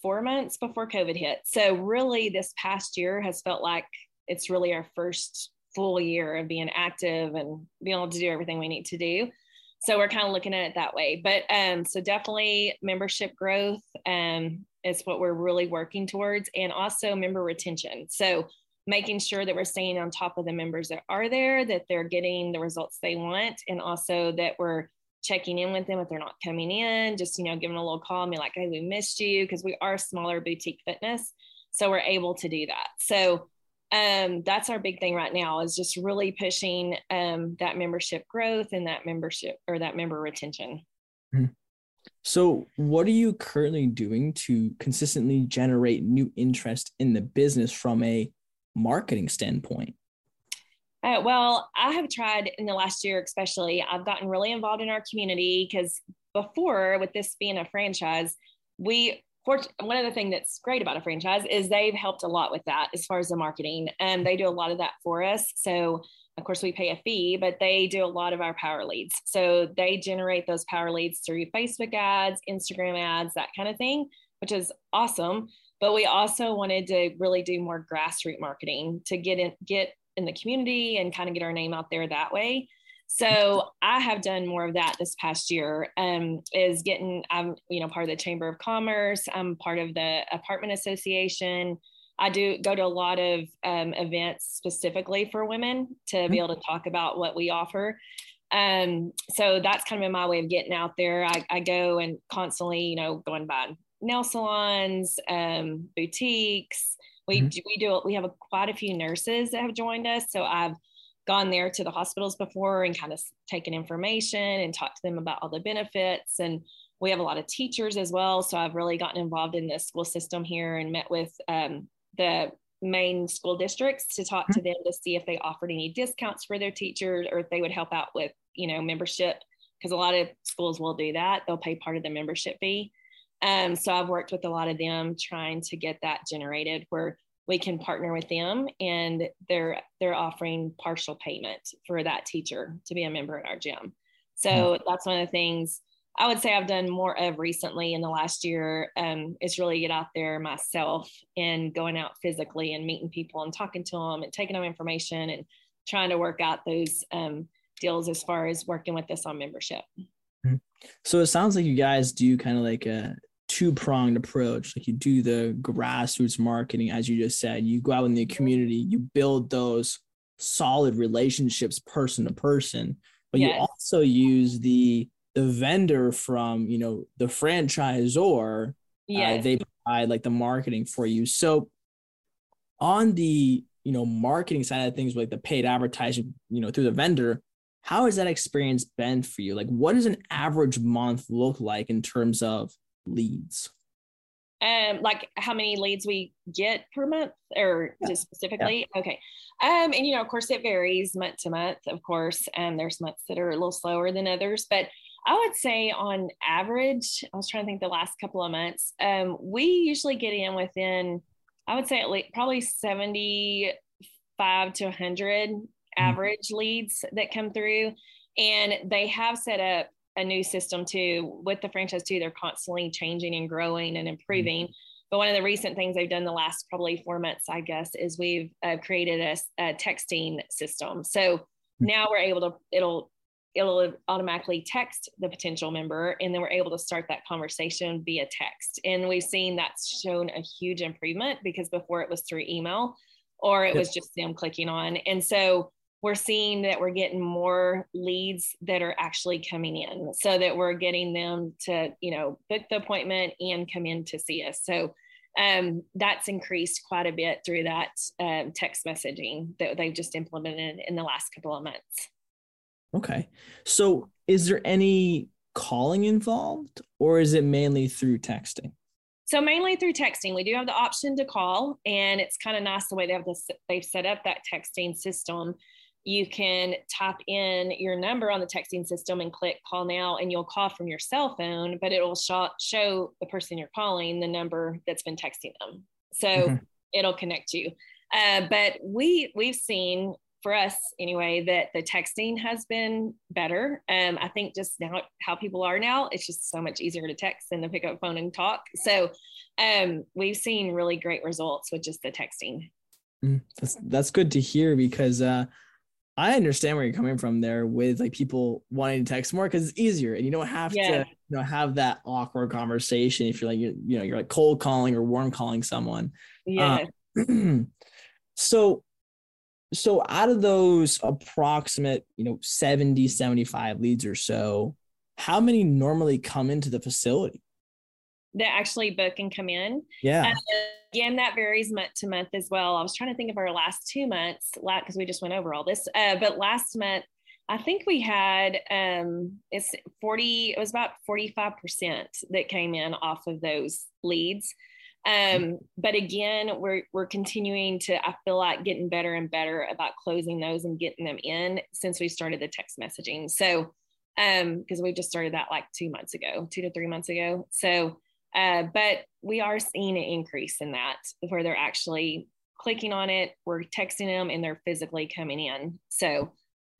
Speaker 5: four months before COVID hit. So really this past year has felt like it's really our first full year of being active and being able to do everything we need to do. So we're kind of looking at it that way. But um, so definitely membership growth um, is what we're really working towards, and also member retention. So making sure that we're staying on top of the members that are there, that they're getting the results they want, and also that we're checking in with them if they're not coming in, just you know, giving a little call and be like, hey, we missed you because we are smaller boutique fitness. So we're able to do that. So um, that's our big thing right now is just really pushing um, that membership growth and that membership or that member retention.
Speaker 4: Mm-hmm. So, what are you currently doing to consistently generate new interest in the business from a marketing standpoint?
Speaker 5: Uh, well, I have tried in the last year, especially, I've gotten really involved in our community because before, with this being a franchise, we one of the things that's great about a franchise is they've helped a lot with that as far as the marketing and they do a lot of that for us. So of course we pay a fee but they do a lot of our power leads. So they generate those power leads through facebook ads instagram ads that kind of thing which is awesome. But we also wanted to really do more grassroots marketing to get in get in the community and kind of get our name out there that way so I have done more of that this past year. Um, is getting I'm you know part of the Chamber of Commerce. I'm part of the Apartment Association. I do go to a lot of um, events specifically for women to be mm-hmm. able to talk about what we offer. Um, so that's kind of my way of getting out there. I, I go and constantly, you know, going by nail salons, um, boutiques. We mm-hmm. we do we have a, quite a few nurses that have joined us. So I've gone there to the hospitals before and kind of taken information and talked to them about all the benefits. And we have a lot of teachers as well. So I've really gotten involved in the school system here and met with um, the main school districts to talk to them to see if they offered any discounts for their teachers or if they would help out with, you know, membership. Because a lot of schools will do that. They'll pay part of the membership fee. Um, so I've worked with a lot of them trying to get that generated where we can partner with them and they're they're offering partial payment for that teacher to be a member at our gym so mm-hmm. that's one of the things i would say i've done more of recently in the last year um, is really get out there myself and going out physically and meeting people and talking to them and taking them information and trying to work out those um, deals as far as working with us on membership
Speaker 4: mm-hmm. so it sounds like you guys do kind of like a two pronged approach. Like you do the grassroots marketing, as you just said, you go out in the community, you build those solid relationships person to person, but yes. you also use the the vendor from you know the franchisor. Yeah, uh, they provide like the marketing for you. So on the you know marketing side of things, like the paid advertising, you know through the vendor, how has that experience been for you? Like, what does an average month look like in terms of leads?
Speaker 5: Um, like how many leads we get per month or yeah. just specifically? Yeah. Okay. Um, and you know, of course it varies month to month, of course. And there's months that are a little slower than others, but I would say on average, I was trying to think the last couple of months, um, we usually get in within, I would say at least probably 75 to 100 mm-hmm. average leads that come through. And they have set up a new system too. With the franchise too they're constantly changing and growing and improving. Mm-hmm. but one of the recent things they've done the last probably four months i guess is we've uh, created a, a, texting system. So mm-hmm. now we're able to it'll it'll automatically text the potential member and then we're able to start that conversation via text. And we've seen that's shown a huge improvement because before it was through email or it was just them clicking on. And so we're seeing that we're getting more leads that are actually coming in so that we're getting them to you know book the appointment and come in to see us. So um, that's increased quite a bit through that um, text messaging that they've just implemented in the last couple of months.
Speaker 4: Okay. So is there any calling involved or is it mainly through texting?
Speaker 5: So mainly through texting, we do have the option to call, and it's kind of nice the way they have this. They've set up that texting system you can tap in your number on the texting system and click call now and you'll call from your cell phone but it'll show, show the person you're calling the number that's been texting them. So mm-hmm. it'll connect you. Uh, but we we've seen for us anyway that the texting has been better. Um, i think just now how people are now it's just so much easier to text than to pick up phone and talk. So um, we've seen really great results with just the texting.
Speaker 4: Mm, that's that's good to hear because uh, I understand where you're coming from there with like people wanting to text more because it's easier and you don't have yeah. to you know have that awkward conversation if you're like you're, you know you're like cold calling or warm calling someone.
Speaker 5: Yeah.
Speaker 4: Uh, [CLEARS THROAT] so so out of those approximate you know 70 75 leads or so how many normally come into the facility
Speaker 5: that actually book and come in.
Speaker 4: Yeah.
Speaker 5: And again, that varies month to month as well. I was trying to think of our last two months, because we just went over all this. Uh, but last month, I think we had um, it's 40, it was about 45% that came in off of those leads. Um, but again, we're we're continuing to, I feel like getting better and better about closing those and getting them in since we started the text messaging. So um, because we just started that like two months ago, two to three months ago. So uh, but we are seeing an increase in that where they're actually clicking on it, we're texting them, and they're physically coming in. So,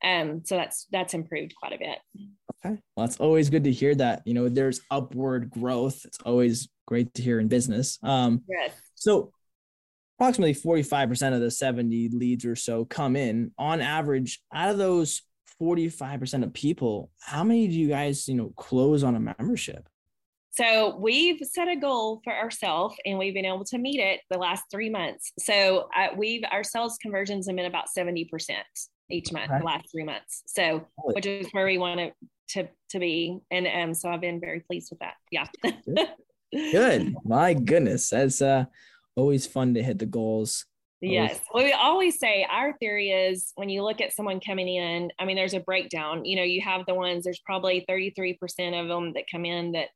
Speaker 5: um, so that's that's improved quite a bit.
Speaker 4: Okay, well, it's always good to hear that. You know, there's upward growth. It's always great to hear in business. Um,
Speaker 5: yes.
Speaker 4: So, approximately 45% of the 70 leads or so come in on average. Out of those 45% of people, how many do you guys, you know, close on a membership?
Speaker 5: So we've set a goal for ourselves and we've been able to meet it the last three months. So uh, we've our sales conversions have been about 70% each month, the last three months. So which is where we want it to, to be. And um, so I've been very pleased with that. Yeah.
Speaker 4: Good. [LAUGHS] My goodness. That's uh, always fun to hit the goals.
Speaker 5: Yes. Well, we always say our theory is when you look at someone coming in, I mean, there's a breakdown. You know, you have the ones, there's probably 33% of them that come in that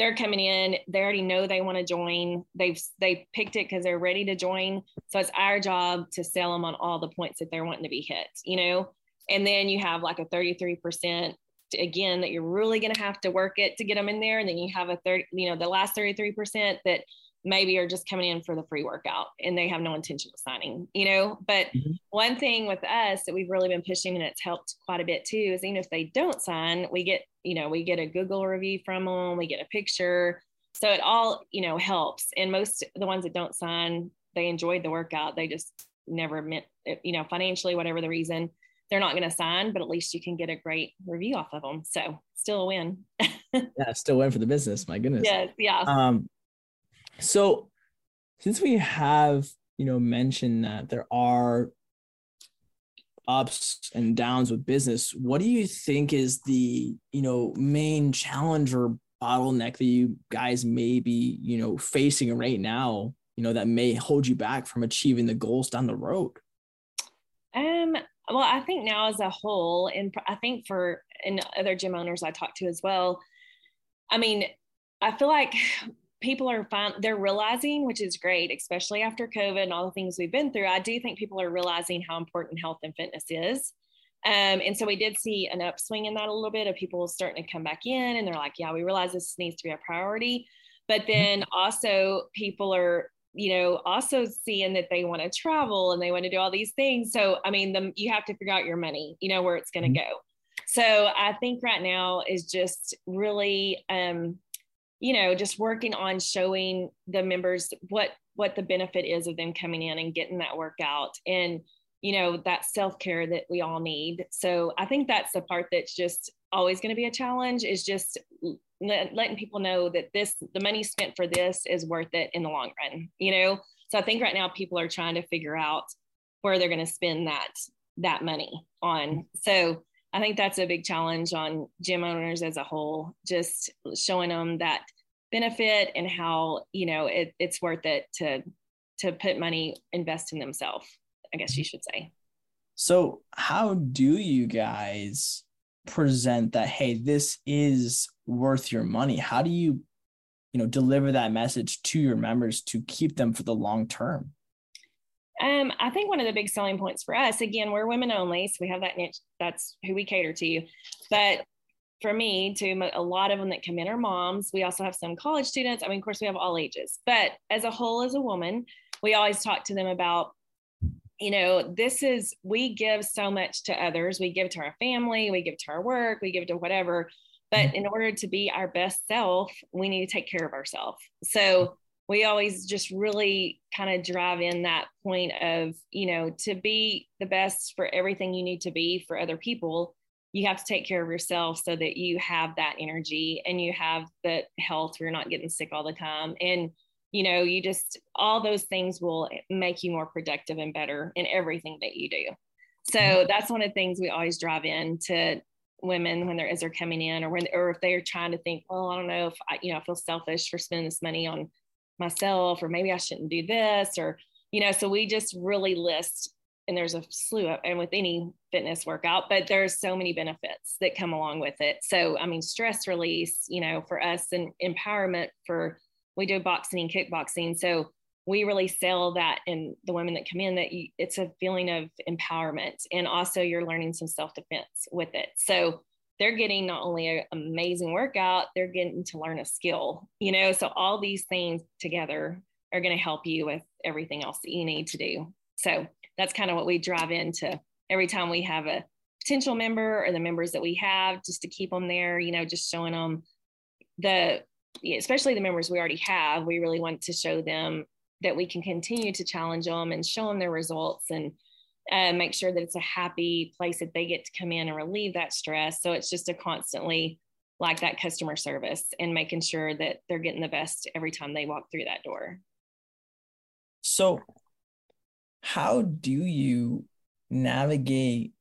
Speaker 5: they're coming in they already know they want to join. They've they picked it because they're ready to join. So it's our job to sell them on all the points that they're wanting to be hit you know? And then you have like a 33% again that you're really going to have to work it to get them in there. And then you have a 30 you know the last 33% that maybe are just coming in for the free workout and they have no intention of signing, you know. But mm-hmm. one thing with us that we've really been pushing and it's helped quite a bit too is even if they don't sign, we get, you know, we get a Google review from them, we get a picture. So it all, you know, helps. And most the ones that don't sign, they enjoyed the workout. They just never meant, you know, financially, whatever the reason, they're not going to sign, but at least you can get a great review off of them. So still a win. [LAUGHS]
Speaker 4: yeah, still win for the business. My goodness.
Speaker 5: Yes, yeah.
Speaker 4: Um, so since we have, you know, mentioned that there are ups and downs with business, what do you think is the, you know, main challenge or bottleneck that you guys may be, you know, facing right now, you know, that may hold you back from achieving the goals down the road?
Speaker 5: Um, well, I think now as a whole, and I think for and other gym owners I talk to as well, I mean, I feel like people are fine they're realizing which is great especially after covid and all the things we've been through i do think people are realizing how important health and fitness is um, and so we did see an upswing in that a little bit of people starting to come back in and they're like yeah we realize this needs to be a priority but mm-hmm. then also people are you know also seeing that they want to travel and they want to do all these things so i mean the, you have to figure out your money you know where it's going to mm-hmm. go so i think right now is just really um, you know just working on showing the members what what the benefit is of them coming in and getting that workout and you know that self-care that we all need. So i think that's the part that's just always going to be a challenge is just let, letting people know that this the money spent for this is worth it in the long run you know? So i think right now people are trying to figure out where they're going to spend that that money on. So I think that's a big challenge on gym owners as a whole, just showing them that benefit and how, you know, it, it's worth it to, to put money, invest in themselves, I guess you should say.
Speaker 4: So how do you guys present that, Hey, this is worth your money? How do you, you know, deliver that message to your members to keep them for the long term?
Speaker 5: Um, I think one of the big selling points for us, again, we're women only, so we have that niche. That's who we cater to. But for me, to a lot of them that come in are moms. We also have some college students. I mean, of course, we have all ages. But as a whole, as a woman, we always talk to them about, you know, this is we give so much to others. We give to our family, we give to our work, we give to whatever. But mm-hmm. in order to be our best self, we need to take care of ourselves. So we always just really kind of drive in that point of, you know, to be the best for everything you need to be for other people, you have to take care of yourself so that you have that energy and you have the health where you're not getting sick all the time. And, you know, you just, all those things will make you more productive and better in everything that you do. So mm-hmm. that's one of the things we always drive in to women when they're as they're coming in or when or if they're trying to think well i don't know if i you know i feel selfish for spending this money on myself or maybe I shouldn't do this or you know so we just really list and there's a slew of and with any fitness workout but there's so many benefits that come along with it. So i mean stress release you know for us and empowerment for we do boxing and kickboxing so we really sell that in the women that come in that you, it's a feeling of empowerment and also you're learning some self-defense with it. So they're getting not only an amazing workout, they're getting to learn a skill, you know? So all these things together are going to help you with everything else that you need to do. So that's kind of what we drive into every time we have a potential member or the members that we have just to keep them there, you know, just showing them the, especially the members we already have, we really want to show them that we can continue to challenge them and show them their results and uh, make sure that it's a happy place that they get to come in and relieve that stress. So it's just a constantly like that customer service and making sure that they're getting the best every time they walk through that door.
Speaker 4: So, how do you navigate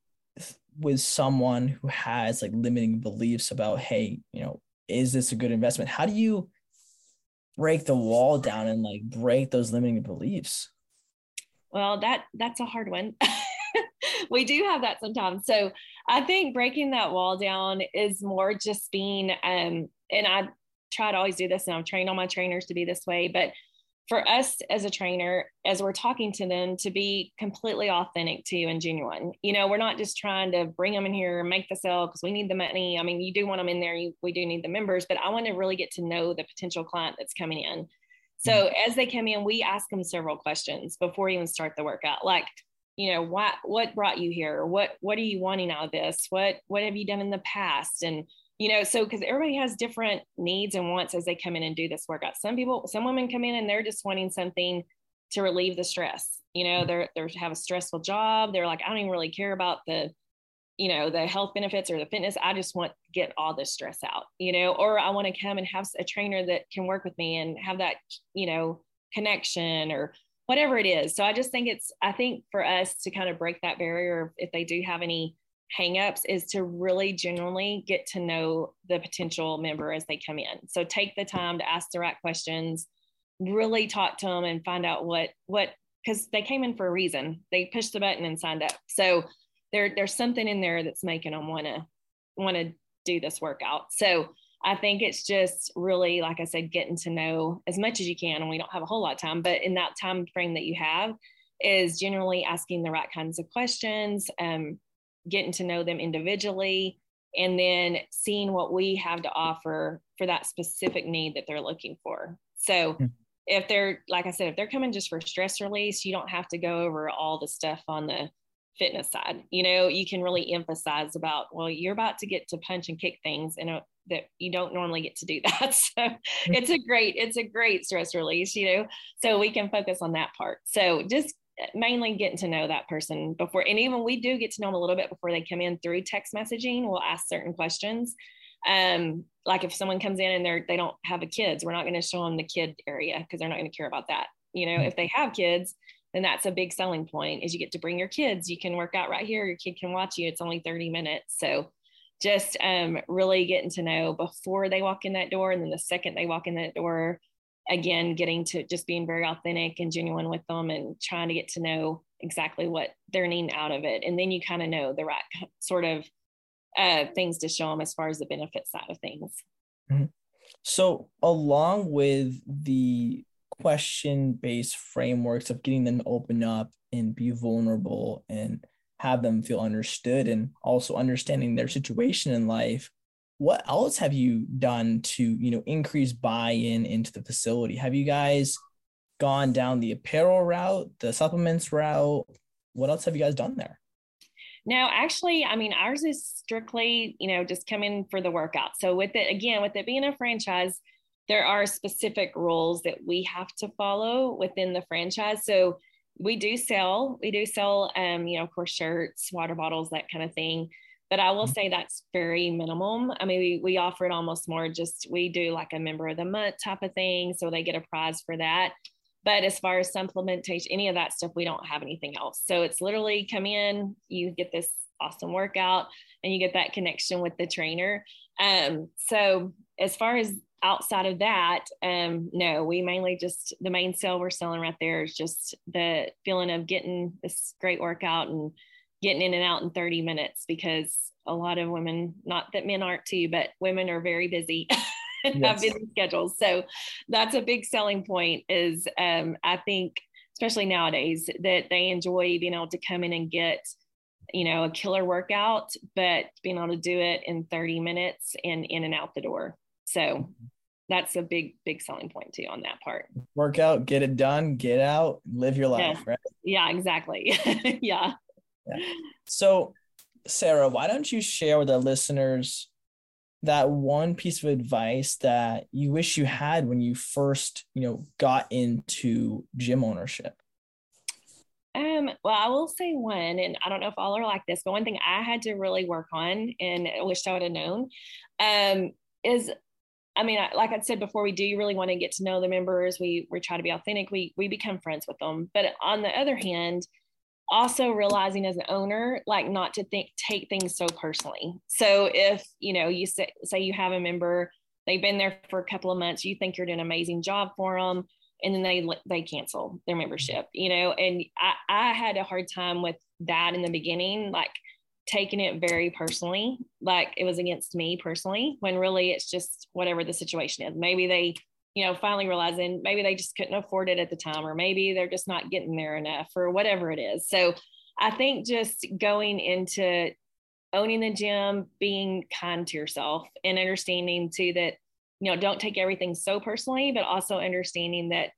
Speaker 4: with someone who has like limiting beliefs about, hey, you know, is this a good investment? How do you break the wall down and like break those limiting beliefs?
Speaker 5: Well, that that's a hard one. [LAUGHS] we do have that sometimes. So I think breaking that wall down is more just being um and I try to always do this and I'm trained all my trainers to be this way, but for us as a trainer, as we're talking to them, to be completely authentic to you and genuine. You know, we're not just trying to bring them in here and make the sale because we need the money. I mean, you do want them in there, you, we do need the members, but I want to really get to know the potential client that's coming in. So mm-hmm. as they come in, we ask them several questions before even start the workout, like, you know, what what brought you here? What what are you wanting out of this? What what have you done in the past? And you know, so because everybody has different needs and wants as they come in and do this workout. Some people, some women come in and they're just wanting something to relieve the stress. You know, they're they're have a stressful job. They're like, I don't even really care about the you know the health benefits or the fitness i just want to get all this stress out you know or i want to come and have a trainer that can work with me and have that you know connection or whatever it is. So i just think it's i think for us to kind of break that barrier if they do have any hangups is to really genuinely get to know the potential member as they come in. So take the time to ask the right questions really talk to them and find out what what because they came in for a reason. They pushed the button and signed up. So there there's something in there that's making them want to want to do this workout so i think it's just really like i said getting to know as much as you can and we don't have a whole lot of time but in that time frame that you have is generally asking the right kinds of questions um, getting to know them individually and then seeing what we have to offer for that specific need that they're looking for so mm-hmm. if they're like i said if they're coming just for stress release you don't have to go over all the stuff on the fitness side you know you can really emphasize about well you're about to get to punch and kick things and that you don't normally get to do [LAUGHS] that so mm-hmm. it's a great it's a great stress release you know so we can focus on that part so just mainly getting to know that person before and even we do get to know them a little bit before they come in through text messaging we'll ask certain questions um like if someone comes in and they're they don't have a kids we're not going to show them the kid area because they're not going to care about that you know mm-hmm. if they have kids then that's a big selling point is you get to bring your kids. You can work out right here. Your kid can watch you. It's only 30 minutes. So just um, really getting to know before they walk in that door and then the second they walk in that door again getting to just being very authentic and genuine with them and trying to get to know exactly what they're needing out of it. And then you kind of know the right sort of uh, things to show them as far as the benefit side of things.
Speaker 4: Mm-hmm. so along with the question based frameworks of getting them to open up and be vulnerable and have them feel understood and also understanding their situation in life what else have you done to you know increase buy-in into the facility? Have you guys gone down the apparel route the supplements route? What else have you guys done there?
Speaker 5: No actually i mean ours is strictly you know just come in for the workout. So with it again with it being a franchise there are specific rules that we have to follow within the franchise. So we do sell, we do sell, um, you know, of course, shirts, water bottles, that kind of thing. But I will mm-hmm. say that's very minimum. I mean, we, we offer it almost more just we do like a member of the month type of thing. So they get a prize for that. But as far as supplementation, any of that stuff, we don't have anything else. So it's literally come in, you get this awesome workout, and you get that connection with the trainer. Um, so as far as outside of that, um, no, we mainly just the main sale we're selling right there is just the feeling of getting this great workout and getting in and out in 30 minutes because a lot of women, not that men aren't too, but women are very busy. [LAUGHS] yes. have busy schedules. So that's a big selling point is um, I think, especially nowadays, that they enjoy being able to come in and get, you know, a killer workout, but being able to do it in 30 minutes and in and out the door. So that's a big, big selling point too on that part.
Speaker 4: Work out, get it done, get out, live your life,
Speaker 5: yeah.
Speaker 4: right?
Speaker 5: Yeah, exactly. [LAUGHS] yeah.
Speaker 4: yeah. So, Sara, why don't you share with the listeners that one piece of advice that you wish you had when you first, you know, got into gym ownership?
Speaker 5: Um, well, I will say one, and I don't know if all are like this, but one thing I had to really work on and I wish I would have known um, is I mean, like I said before, we do really want to get to know the members. We we try to be authentic. We we become friends with them. But on the other hand, also realizing as an owner, like not to think take things so personally. So if you know you say say you have a member, they've been there for a couple of months, you think you're doing an amazing job for them, and then they they cancel their membership. You know, and I I had a hard time with that in the beginning, like taking it very personally, like it was against me personally, when really it's just whatever the situation is. Maybe they, you know, finally realizing maybe they just couldn't afford it at the time, or maybe they're just not getting there enough, or whatever it is. So I think just going into owning the gym, being kind to yourself, and understanding too that you know, don't take everything so personally, but also understanding that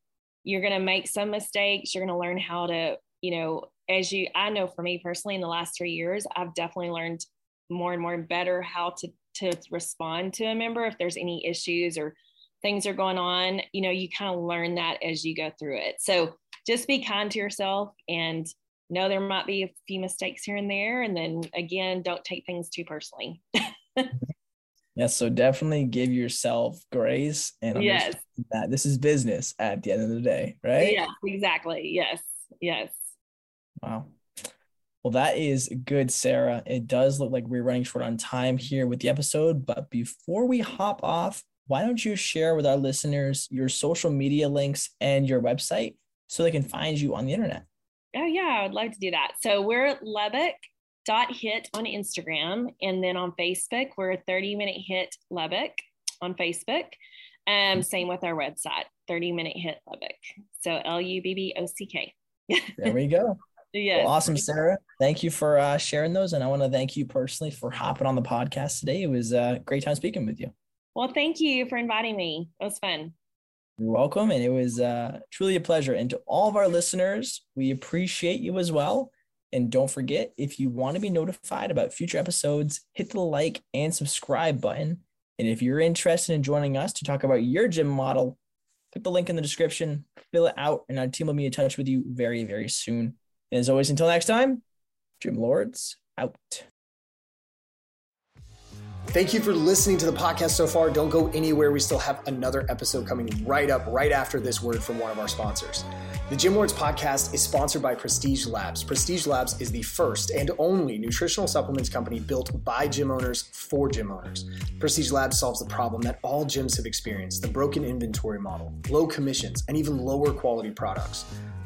Speaker 5: you're going to make some mistakes. You're going to learn how to, you know, as you, I know for me personally, in the last three years, I've definitely learned more and more and better how to to respond to a member if there's any issues or things are going on. You know, you kind of learn that as you go through it. So just be kind to yourself and know there might be a few mistakes here and there. And then again, don't take things too personally. [LAUGHS]
Speaker 4: Yes, so definitely give yourself grace and
Speaker 5: yes.
Speaker 4: that this is business at the end of the day, right?
Speaker 5: Yeah, exactly. Yes, yes.
Speaker 4: Wow. Well, that is good, Sara. It does look like we're running short on time here with the episode, but before we hop off, why don't you share with our listeners your social media links and your website so they can find you on the internet?
Speaker 5: Oh, yeah, I would love to do that. So we're Lubbock dot hit on Instagram. And then on Facebook, we're 30 minute hit Lubbock on Facebook. Um, same with our website, 30 minute hit Lubbock. So L U B B O C K.
Speaker 4: there we go. [LAUGHS]
Speaker 5: Yeah.
Speaker 4: Well, awesome, Sara. Thank you for uh, sharing those. And I want to thank you personally for hopping on the podcast today. It was a great time speaking with you.
Speaker 5: Well, thank you for inviting me. It was fun.
Speaker 4: You're welcome. And it was uh, truly a pleasure. And to all of our listeners, we appreciate you as well. And don't forget, if you want to be notified about future episodes, hit the like and subscribe button. And if you're interested in joining us to talk about your gym model, click the link in the description, fill it out, and our team will be in touch with you very, very soon. And as always, until next time, Gym Lords out.
Speaker 1: Thank you for listening to the podcast so far. Don't go anywhere. We still have another episode coming right up, right after this word from one of our sponsors. The Gym Lords podcast is sponsored by Prestige Labs. Prestige Labs is the first and only nutritional supplements company built by gym owners for gym owners. Prestige Labs solves the problem that all gyms have experienced the broken inventory model, low commissions, and even lower quality products.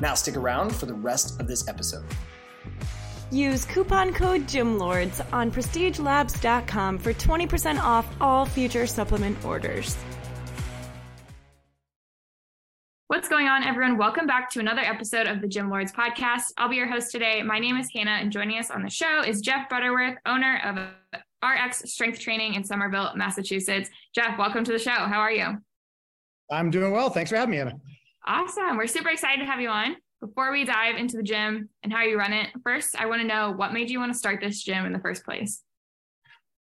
Speaker 1: Now stick around for the rest of this episode.
Speaker 6: Use coupon code GYMLORDS on prestigelabs.com for 20% off all future supplement orders.
Speaker 7: What's going on, everyone? Welcome back to another episode of the Gym Lords podcast. I'll be your host today. My name is Hannah, and joining us on the show is Jeff Butterworth, owner of RX Strength Training in Somerville, Massachusetts. Jeff, welcome to the show. How are you?
Speaker 8: I'm doing well. Thanks for having me, Hannah.
Speaker 7: Awesome. We're super excited to have you on. Before we dive into the gym and how you run it, first, I want to know what made you want to start this gym in the first place?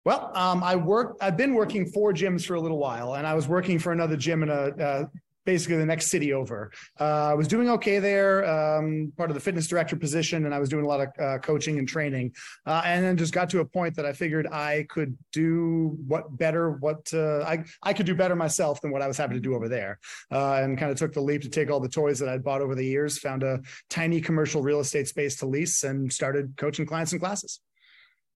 Speaker 8: Well, um, I work. I've been working for gyms for a little while, and I was working for another gym in a uh, basically the next city over. Uh, I was doing okay there, um, part of the fitness director position, and I was doing a lot of uh, coaching and training. Uh, and then just got to a point that I figured I could do what better, what uh, I I could do better myself than what I was having to do over there. Uh, and kind of took the leap to take all the toys that I'd bought over the years, found a tiny commercial real estate space to lease, and started coaching clients and classes.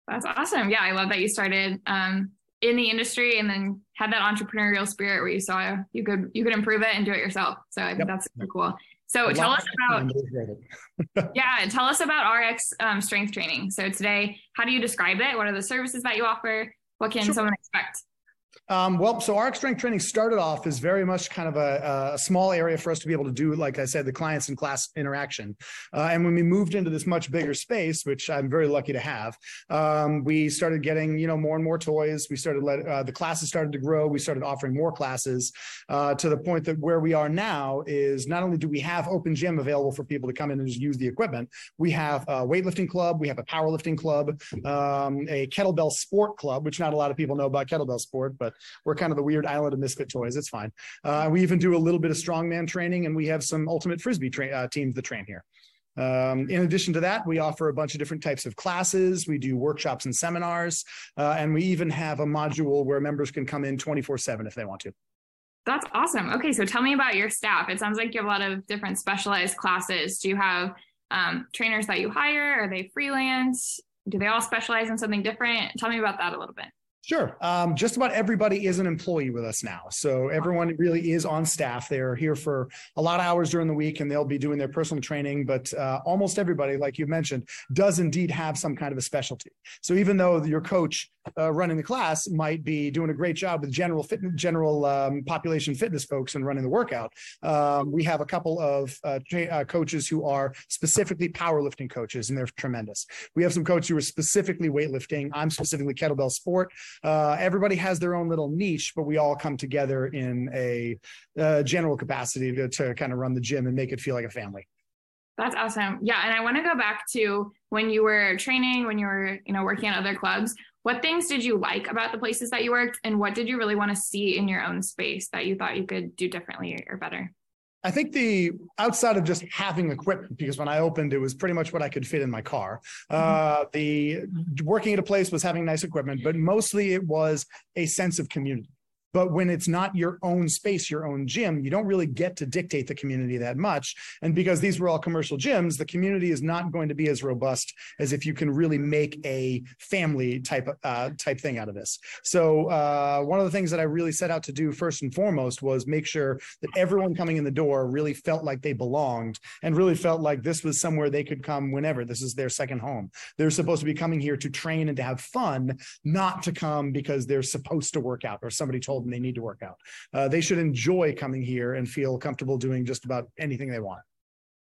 Speaker 7: That's awesome. Yeah, I love that you started um, in the industry and then had that entrepreneurial spirit where you saw you could you could improve it and do it yourself. So I think yep. that's super cool. So tell us about [LAUGHS] yeah, tell us about RX um, strength training. So today, how do you describe it? What are the services that you offer? What can sure. someone expect?
Speaker 8: Um, well, so RX strength training started off as very much kind of a, a, small area for us to be able to do, like I said, the clients and class interaction. Uh, and when we moved into this much bigger space, which I'm very lucky to have, um, we started getting you know more and more toys. We started let uh, the classes started to grow. We started offering more classes uh, to the point that where we are now is not only do we have open gym available for people to come in and just use the equipment, we have a weightlifting club, we have a powerlifting club, um, a kettlebell sport club, which not a lot of people know about kettlebell sport, but we're kind of the weird island of misfit toys. It's fine. Uh, we even do a little bit of strongman training, and we have some ultimate frisbee tra- uh, teams that train here. Um, in addition to that, we offer a bunch of different types of classes. We do workshops and seminars, uh, and we even have a module where members can come in 24 7 if they want to.
Speaker 7: That's awesome. Okay, so tell me about your staff. It sounds like you have a lot of different specialized classes. Do you have um, trainers that you hire? Are they freelance? Do they all specialize in something different? Tell me about that a little bit.
Speaker 8: Sure. Um, just about everybody is an employee with us now. So everyone really is on staff. They're here for a lot of hours during the week and they'll be doing their personal training. But uh, almost everybody, like you mentioned, does indeed have some kind of a specialty. So even though your coach uh, running the class might be doing a great job with general fit, general um, population fitness folks and running the workout, um, we have a couple of uh, uh coaches who are specifically powerlifting coaches and they're tremendous. We have some coaches who are specifically weightlifting. I'm specifically kettlebell sport uh, everybody has their own little niche, but we all come together in a uh, general capacity to, to kind of run the gym and make it feel like a family.
Speaker 7: That's awesome. Yeah, and I want to go back to when you were training, when you were, you know, working at other clubs. What things did you like about the places that you worked, and what did you really want to see in your own space that you thought you could do differently or better?
Speaker 8: I think the outside of just having equipment, because when I opened, it was pretty much what I could fit in my car. Uh, the working at a place was having nice equipment, but mostly it was a sense of community. But when it's not your own space, your own gym, you don't really get to dictate the community that much. And because these were all commercial gyms, the community is not going to be as robust as if you can really make a family type uh, type thing out of this. So uh, one of the things that I really set out to do first and foremost was make sure that everyone coming in the door really felt like they belonged and really felt like this was somewhere they could come whenever. This is their second home. They're supposed to be coming here to train and to have fun, not to come because they're supposed to work out or somebody told and they need to work out. Uh, they should enjoy coming here and feel comfortable doing just about anything they want.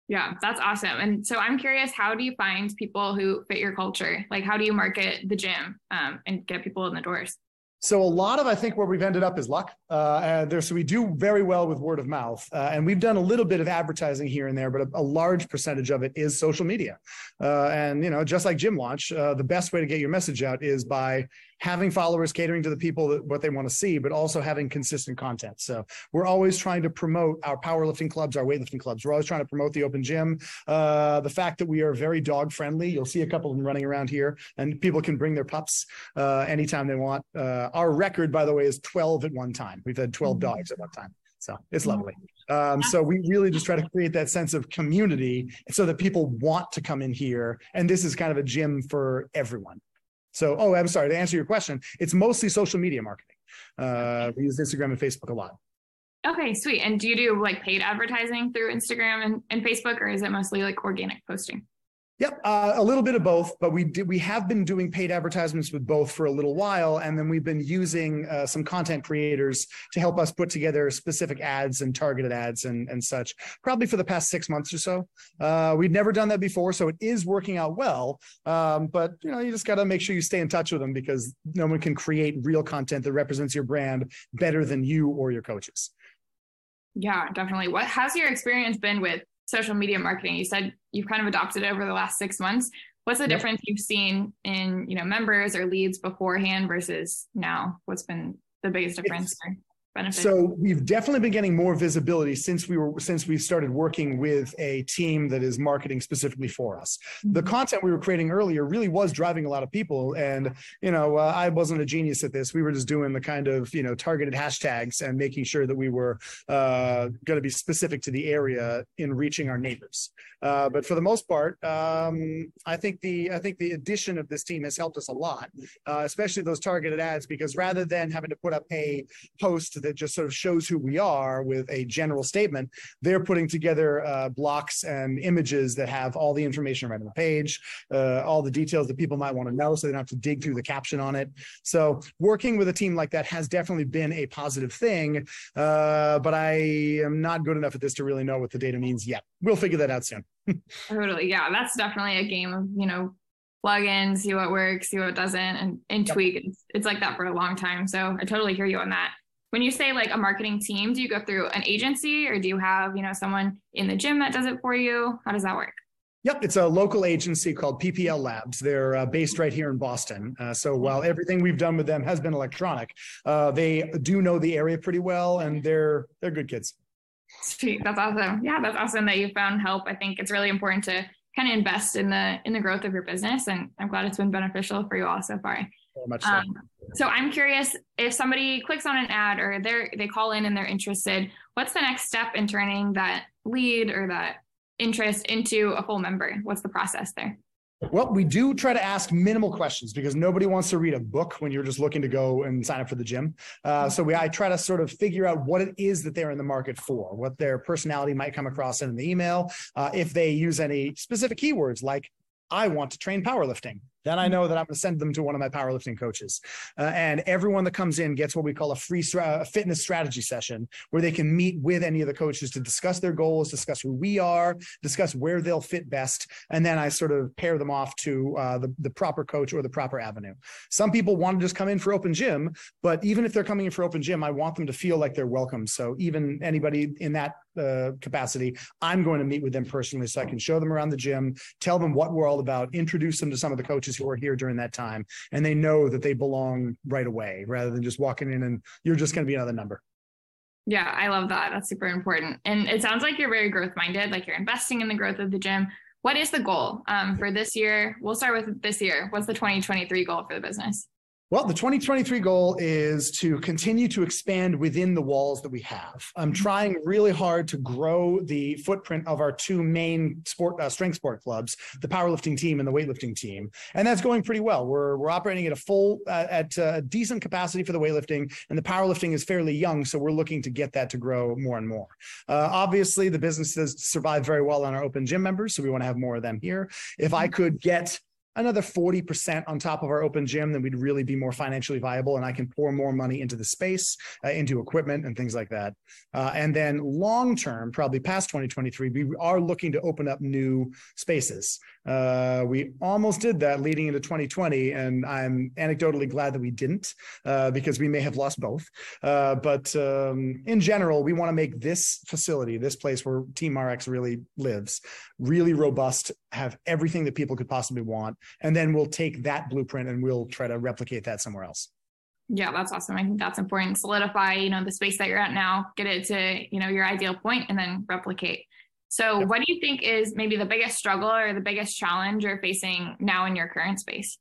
Speaker 7: Yeah, that's awesome. And so I'm curious, how do you find people who fit your culture? Like, how do you market the gym um, and get people in the doors?
Speaker 8: So a lot of I think where we've ended up is luck. Uh, there, so we do very well with word of mouth, uh, and we've done a little bit of advertising here and there, but a, a large percentage of it is social media. Uh, and you know, just like Gym Launch, uh, the best way to get your message out is by having followers catering to the people that what they want to see, but also having consistent content. So we're always trying to promote our powerlifting clubs, our weightlifting clubs. We're always trying to promote the open gym. Uh, the fact that we are very dog friendly. You'll see a couple of them running around here, and people can bring their pups uh, anytime they want. Uh, our record, by the way, is 12 at one time. We've had 12 mm-hmm. dogs at one time. So it's lovely. Um, so we really just try to create that sense of community so that people want to come in here. And this is kind of a gym for everyone. So, oh, I'm sorry to answer your question. It's mostly social media marketing. Uh, we use Instagram and Facebook a lot.
Speaker 7: Okay, sweet. And do you do like paid advertising through Instagram and, and Facebook, or is it mostly like organic posting?
Speaker 8: Yep, uh, a little bit of both, but we did, we have been doing paid advertisements with both for a little while, and then we've been using uh, some content creators to help us put together specific ads and targeted ads and and such. Probably for the past six months or so. Uh, we'd never done that before, so it is working out well. Um, but you know, you just got to make sure you stay in touch with them because no one can create real content that represents your brand better than you or your coaches.
Speaker 7: Yeah, definitely. What has your experience been with social media marketing? You said you've kind of adopted it over the last six months. What's the yep. difference you've seen in you know members or leads beforehand versus now? What's been the biggest difference? It's,
Speaker 8: benefit? So we've definitely been getting more visibility since we were since we started working with a team that is marketing specifically for us. The mm-hmm. content we were creating earlier really was driving a lot of people, and you know uh, I wasn't a genius at this. We were just doing the kind of you know targeted hashtags and making sure that we were uh, going to be specific to the area in reaching our neighbors. Uh, but for the most part, um, I think the I think the addition of this team has helped us a lot, uh, especially those targeted ads, because rather than having to put up a post that just sort of shows who we are with a general statement, they're putting together uh, blocks and images that have all the information right on the page, uh, all the details that people might want to know, so they don't have to dig through the caption on it. So working with a team like that has definitely been a positive thing, uh, but I am not good enough at this to really know what the data means yet. We'll figure that out soon. [LAUGHS]
Speaker 7: totally. Yeah, that's definitely a game of, you know, plug in, see what works, see what doesn't, and, and yep. tweak. It's, it's like that for a long time. So I totally hear you on that. When you say like a marketing team, do you go through an agency or do you have, you know, someone in the gym that does it for you? How does that work?
Speaker 8: Yep, it's a local agency called PPL Labs. They're uh, based right here in Boston. Uh, so while everything we've done with them has been electronic, uh, they do know the area pretty well, and they're they're good kids.
Speaker 7: Sweet. That's awesome. Yeah, that's awesome that you found help. I think it's really important to kind of invest in the in the growth of your business, and I'm glad it's been beneficial for you all so far.
Speaker 8: Much so. Um,
Speaker 7: so I'm curious if somebody clicks on an ad or they they call in and they're interested. What's the next step in turning that lead or that interest into a full member? What's the process there?
Speaker 8: Well, we do try to ask minimal questions because nobody wants to read a book when you're just looking to go and sign up for the gym. Uh, so we, I try to sort of figure out what it is that they're in the market for, what their personality might come across in the email, uh, if they use any specific keywords like I want to train powerlifting. Then I know that I'm going to send them to one of my powerlifting coaches. Uh, and everyone that comes in gets what we call a free stra- fitness strategy session where they can meet with any of the coaches to discuss their goals, discuss who we are, discuss where they'll fit best. And then I sort of pair them off to uh, the, the proper coach or the proper avenue. Some people want to just come in for open gym, but even if they're coming in for open gym, I want them to feel like they're welcome. So even anybody in that uh, capacity, I'm going to meet with them personally so I can show them around the gym, tell them what we're all about, introduce them to some of the coaches who are here during that time, and they know that they belong right away rather than just walking in and you're just going to be another number.
Speaker 7: Yeah, I love that. That's super important. And it sounds like you're very growth minded, like you're investing in the growth of the gym. What is the goal um, for this year? We'll start with this year. What's the 2023 goal for the business?
Speaker 8: Well, the 2023 goal is to continue to expand within the walls that we have. I'm mm-hmm. trying really hard to grow the footprint of our two main sport uh, strength sport clubs, the powerlifting team and the weightlifting team, and that's going pretty well. We're we're operating at a full uh, at a decent capacity for the weightlifting, and the powerlifting is fairly young, so we're looking to get that to grow more and more. Uh, obviously, the business has survived very well on our open gym members, so we want to have more of them here. If I could get another 40% on top of our open gym, then we'd really be more financially viable. And I can pour more money into the space, uh, into equipment and things like that. Uh, and then long term, probably past 2023, we are looking to open up new spaces. Uh, we almost did that leading into 2020. And I'm anecdotally glad that we didn't uh, because we may have lost both. Uh, but um, in general, we want to make this facility, this place where Team RX really lives, really robust, have everything that people could possibly want and then we'll take that blueprint and we'll try to replicate that somewhere else
Speaker 7: yeah that's awesome i think that's important solidify you know the space that you're at now get it to you know your ideal point and then replicate so yep. what do you think is maybe the biggest struggle or the biggest challenge you're facing now in your current space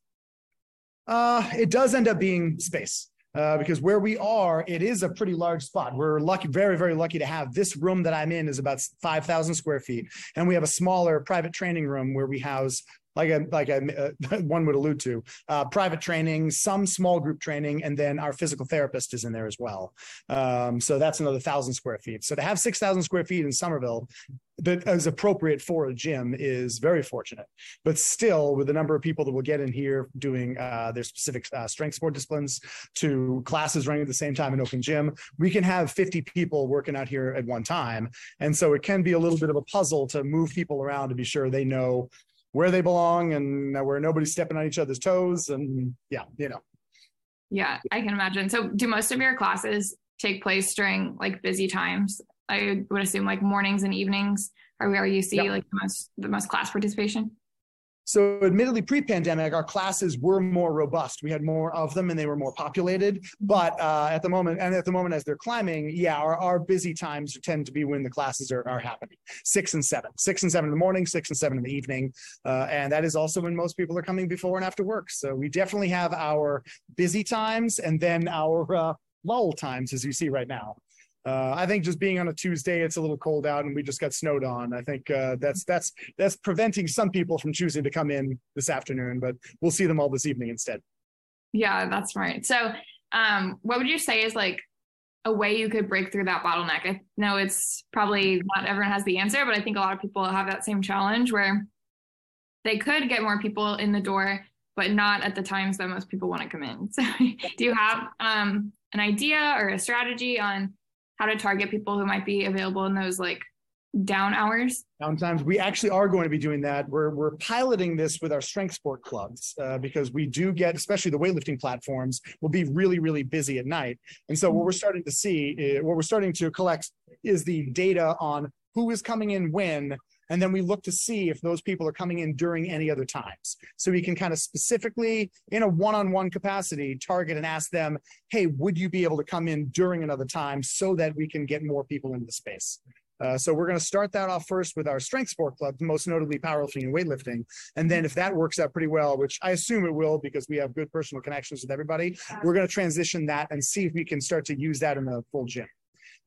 Speaker 8: uh, it does end up being space uh, because where we are, it is a pretty large spot. We're lucky, very, very lucky to have this room that I'm in is about 5,000 square feet. And we have a smaller private training room where we house like a, like a, uh, [LAUGHS] one would allude to, uh, private training, some small group training, and then our physical therapist is in there as well. Um, so that's another thousand square feet. So to have six thousand square feet in Somerville that is appropriate for a gym is very fortunate. But still, with the number of people that will get in here doing uh, their specific uh, strength sport disciplines to classes running at the same time in open gym, we can have 50 people working out here at one time. And so it can be a little bit of a puzzle to move people around to be sure they know where they belong and where nobody's stepping on each other's toes. And yeah, you know.
Speaker 7: Yeah, I can imagine. So, do most of your classes take place during like busy times? I would assume like mornings and evenings are where you see yep. like the most the most class participation.
Speaker 8: So, admittedly, pre pandemic, our classes were more robust. We had more of them and they were more populated. But uh, at the moment, and at the moment, as they're climbing, yeah, our, our busy times tend to be when the classes are, are happening six and seven, six and seven in the morning, six and seven in the evening. Uh, and that is also when most people are coming before and after work. So, we definitely have our busy times and then our uh, lull times, as you see right now. Uh, I think just being on a Tuesday, it's a little cold out, and we just got snowed on. I think uh, that's that's that's preventing some people from choosing to come in this afternoon, but we'll see them all this evening instead.
Speaker 7: Yeah, that's right. So, um, what would you say is like a way you could break through that bottleneck? I know it's probably not everyone has the answer, but I think a lot of people have that same challenge where they could get more people in the door, but not at the times that most people want to come in. [LAUGHS] So, do you have um, an idea or a strategy on how to target people who might be available in those like down hours?
Speaker 8: Downtimes. We actually are going to be doing that. We're we're piloting this with our strength sport clubs uh, because we do get, especially the weightlifting platforms, will be really really busy at night. And so what we're starting to see, uh, what we're starting to collect, is the data on who is coming in when and then we look to see if those people are coming in during any other times. So we can kind of specifically, in a one on one capacity, target and ask them, hey, would you be able to come in during another time so that we can get more people into the space? Uh, so we're going to start that off first with our strength sport club, most notably powerlifting and weightlifting. And then if that works out pretty well, which I assume it will because we have good personal connections with everybody, we're going to transition that and see if we can start to use that in the full gym.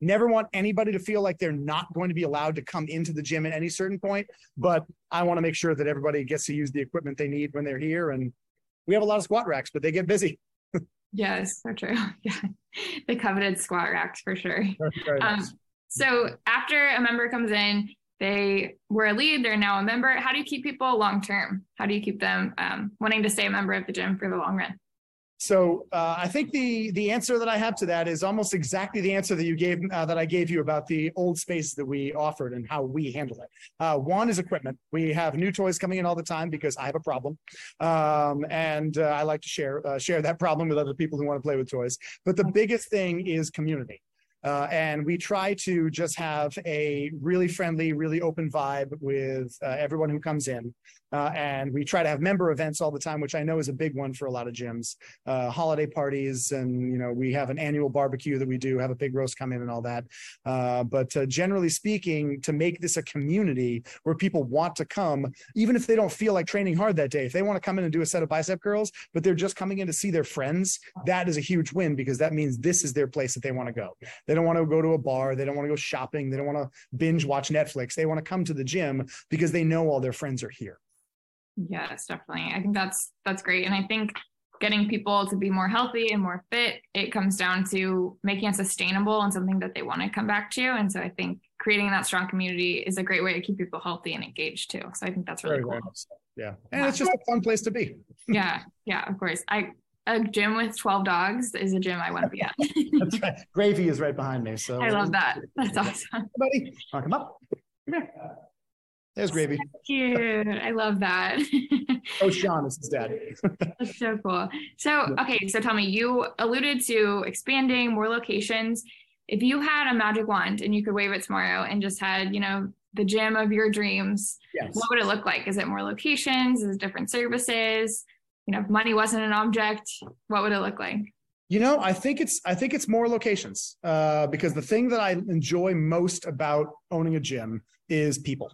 Speaker 8: Never want anybody to feel like they're not going to be allowed to come into the gym at any certain point. But I want to make sure that everybody gets to use the equipment they need when they're here. And we have a lot of squat racks, but they get busy.
Speaker 7: yes, so true. [LAUGHS] Yeah, the coveted squat racks for sure. Um, so after a member comes in, they were a lead, they're now a member. How do you keep people long term? How do you keep them um, wanting to stay a member of the gym for the long run?
Speaker 8: So uh, I think the the answer that I have to that is almost exactly the answer that you gave uh, that I gave you about the old space that we offered and how we handle it. Uh, one is equipment. We have new toys coming in all the time because I have a problem, um, and uh, I like to share uh, share that problem with other people who want to play with toys. But the biggest thing is community. Uh, and we try to just have a really friendly, really open vibe with uh, everyone who comes in. Uh, and we try to have member events all the time, which I know is a big one for a lot of gyms. Uh, holiday parties, and you know, we have an annual barbecue that we do, have a pig roast come in, and all that. Uh, but uh, generally speaking, to make this a community where people want to come, even if they don't feel like training hard that day, if they want to come in and do a set of bicep curls, but they're just coming in to see their friends, that is a huge win because that means this is their place that they want to go. They don't want to go to a bar, they don't want to go shopping, they don't want to binge watch Netflix. They want to come to the gym because they know all their friends are here.
Speaker 7: Yes, definitely. I think that's that's great. And I think getting people to be more healthy and more fit, it comes down to making it sustainable and something that they want to come back to. And so I think creating that strong community is a great way to keep people healthy and engaged too. So I think that's really Very cool.
Speaker 8: Yeah. And it's just a fun place to be.
Speaker 7: yeah. Yeah, of course. I a gym with 12 dogs is a gym I want to be at. [LAUGHS]
Speaker 8: That's right. Gravy is right behind me. So
Speaker 7: I love that. That's awesome.
Speaker 8: Buddy, come up. Come here. There's Gravy.
Speaker 7: Cute. I love that.
Speaker 8: oh, Sean is his dad. [LAUGHS]
Speaker 7: That's so cool. So, okay, so tell me, you alluded to expanding more locations. If you had a magic wand and you could wave it tomorrow and just had, you know, the gym of your dreams, yes. what would it look like? Is it more locations? Is it different services? You know, if money wasn't an object, what would it look like?
Speaker 8: You know, I think it's I think it's more locations uh, because the thing that I enjoy most about owning a gym is people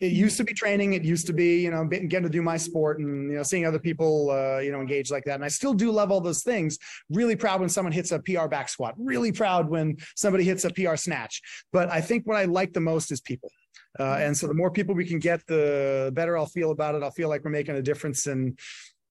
Speaker 8: it used to be training. It used to be, you know, getting to do my sport and, you know, seeing other people, uh, you know, engage like that. And I still do love all those things. Really proud when someone hits a PR back squat. Really proud when somebody hits a PR snatch. But I think what I like the most is people. Uh, and so the more people we can get, the better I'll feel about it. I'll feel like we're making a difference in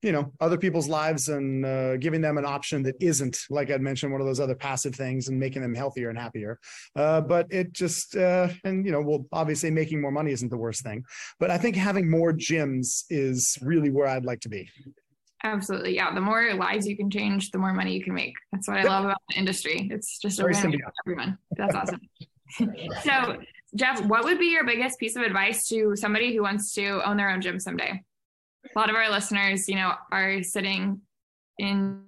Speaker 8: you know other people's lives and uh, giving them an option that isn't like i'd mentioned one of those other passive things and making them healthier and happier. Uh, but it just uh, and you know well obviously making more money isn't the worst thing. But i think having more gyms is really where i'd like to be.
Speaker 7: Absolutely. Yeah the more lives you can change the more money you can make. That's what i love about the industry. It's just a everyone. That's awesome. [LAUGHS] So jeff what would be your biggest piece of advice to somebody who wants to own their own gym someday a lot of our listeners, you know, are sitting in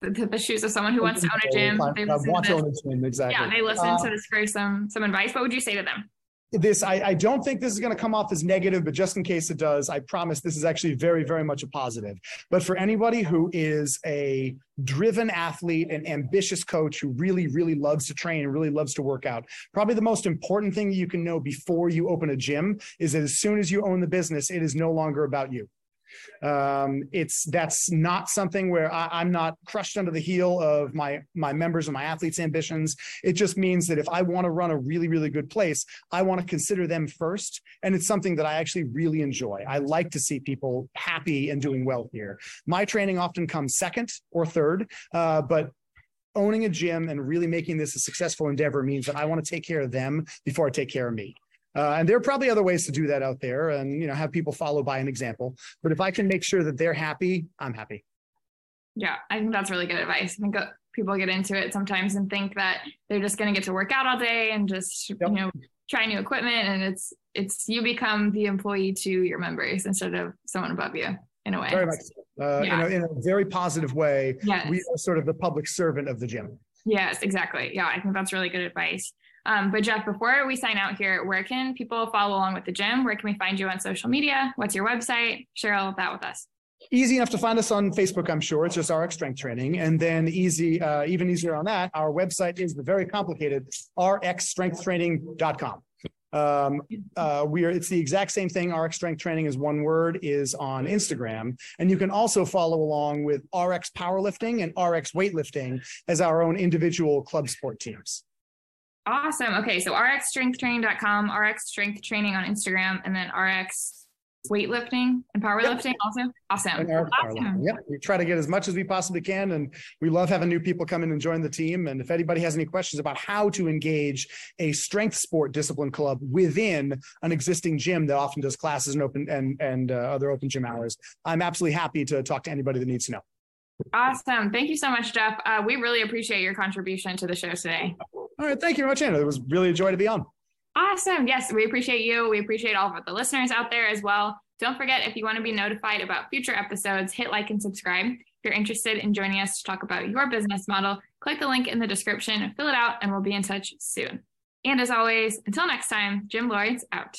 Speaker 7: the, the shoes of someone who wants to own a gym. They listen to this, exactly. Yeah, they listen uh, to this for some some advice. What would you say to them?
Speaker 8: This I, I don't think this is going to come off as negative, but just in case it does, I promise this is actually very, very much a positive. But for anybody who is a driven athlete an ambitious coach who really, really loves to train and really loves to work out, probably the most important thing you can know before you open a gym is that as soon as you own the business, it is no longer about you. Um, it's that's not something where I, am not crushed under the heel of my my members and my athletes' ambitions. It just means that if I want to run a really really good place, I want to consider them first, and it's something that I actually really enjoy. I like to see people happy and doing well here. My training often comes second or third, uh, but owning a gym and really making this a successful endeavor means that I want to take care of them before I take care of me. Uh, and there are probably other ways to do that out there and, you know, have people follow by an example. But if I can make sure that they're happy, I'm happy.
Speaker 7: Yeah, I think that's really good advice. I think people get into it sometimes and think that they're just going to get to work out all day and just, yep. you know, try new equipment. And it's, it's, you become the employee to your members instead of someone above you in a way.
Speaker 8: Very much uh, yeah. in, a, in a very positive way. Yes. We are sort of the public servant of the gym.
Speaker 7: Yes, exactly. Yeah, I think that's really good advice. Um, but Jeff, before we sign out here, where can people follow along with the gym? Where can we find you on social media? What's your website? Share all of that with us.
Speaker 8: Easy enough to find us on Facebook, I'm sure. It's just RX Strength Training. And then easy, uh, even easier on that, our website is the very complicated rxstrengthtraining.com. Um, uh, we are, it's the exact same thing. RX Strength Training is one word, is on Instagram. And you can also follow along with RX Powerlifting and RX Weightlifting as our own individual club sport teams.
Speaker 7: Awesome. Okay, so rxstrengthtraining.com, RX Strength Training on Instagram, and then RX weightlifting and powerlifting yep. also? Awesome,
Speaker 8: awesome. yep we try to get as much as we possibly can and we love having new people come in and join the team and if anybody has any questions about how to engage a strength sport discipline club within an existing gym that often does classes and open and and uh, other open gym hours i'm absolutely happy to talk to anybody that needs to know.
Speaker 7: Awesome. Thank you so much jeff. Uh, we really appreciate your contribution to the show today
Speaker 8: all right thank you very much Hannah it was really a joy to be on
Speaker 7: Awesome. Yes, we appreciate you. We appreciate all of the listeners out there as well. Don't forget, if you want to be notified about future episodes, hit like and subscribe. If you're interested in joining us to talk about your business model, click the link in the description, fill it out, and we'll be in touch soon. And as always, until next time, Gym Lords out.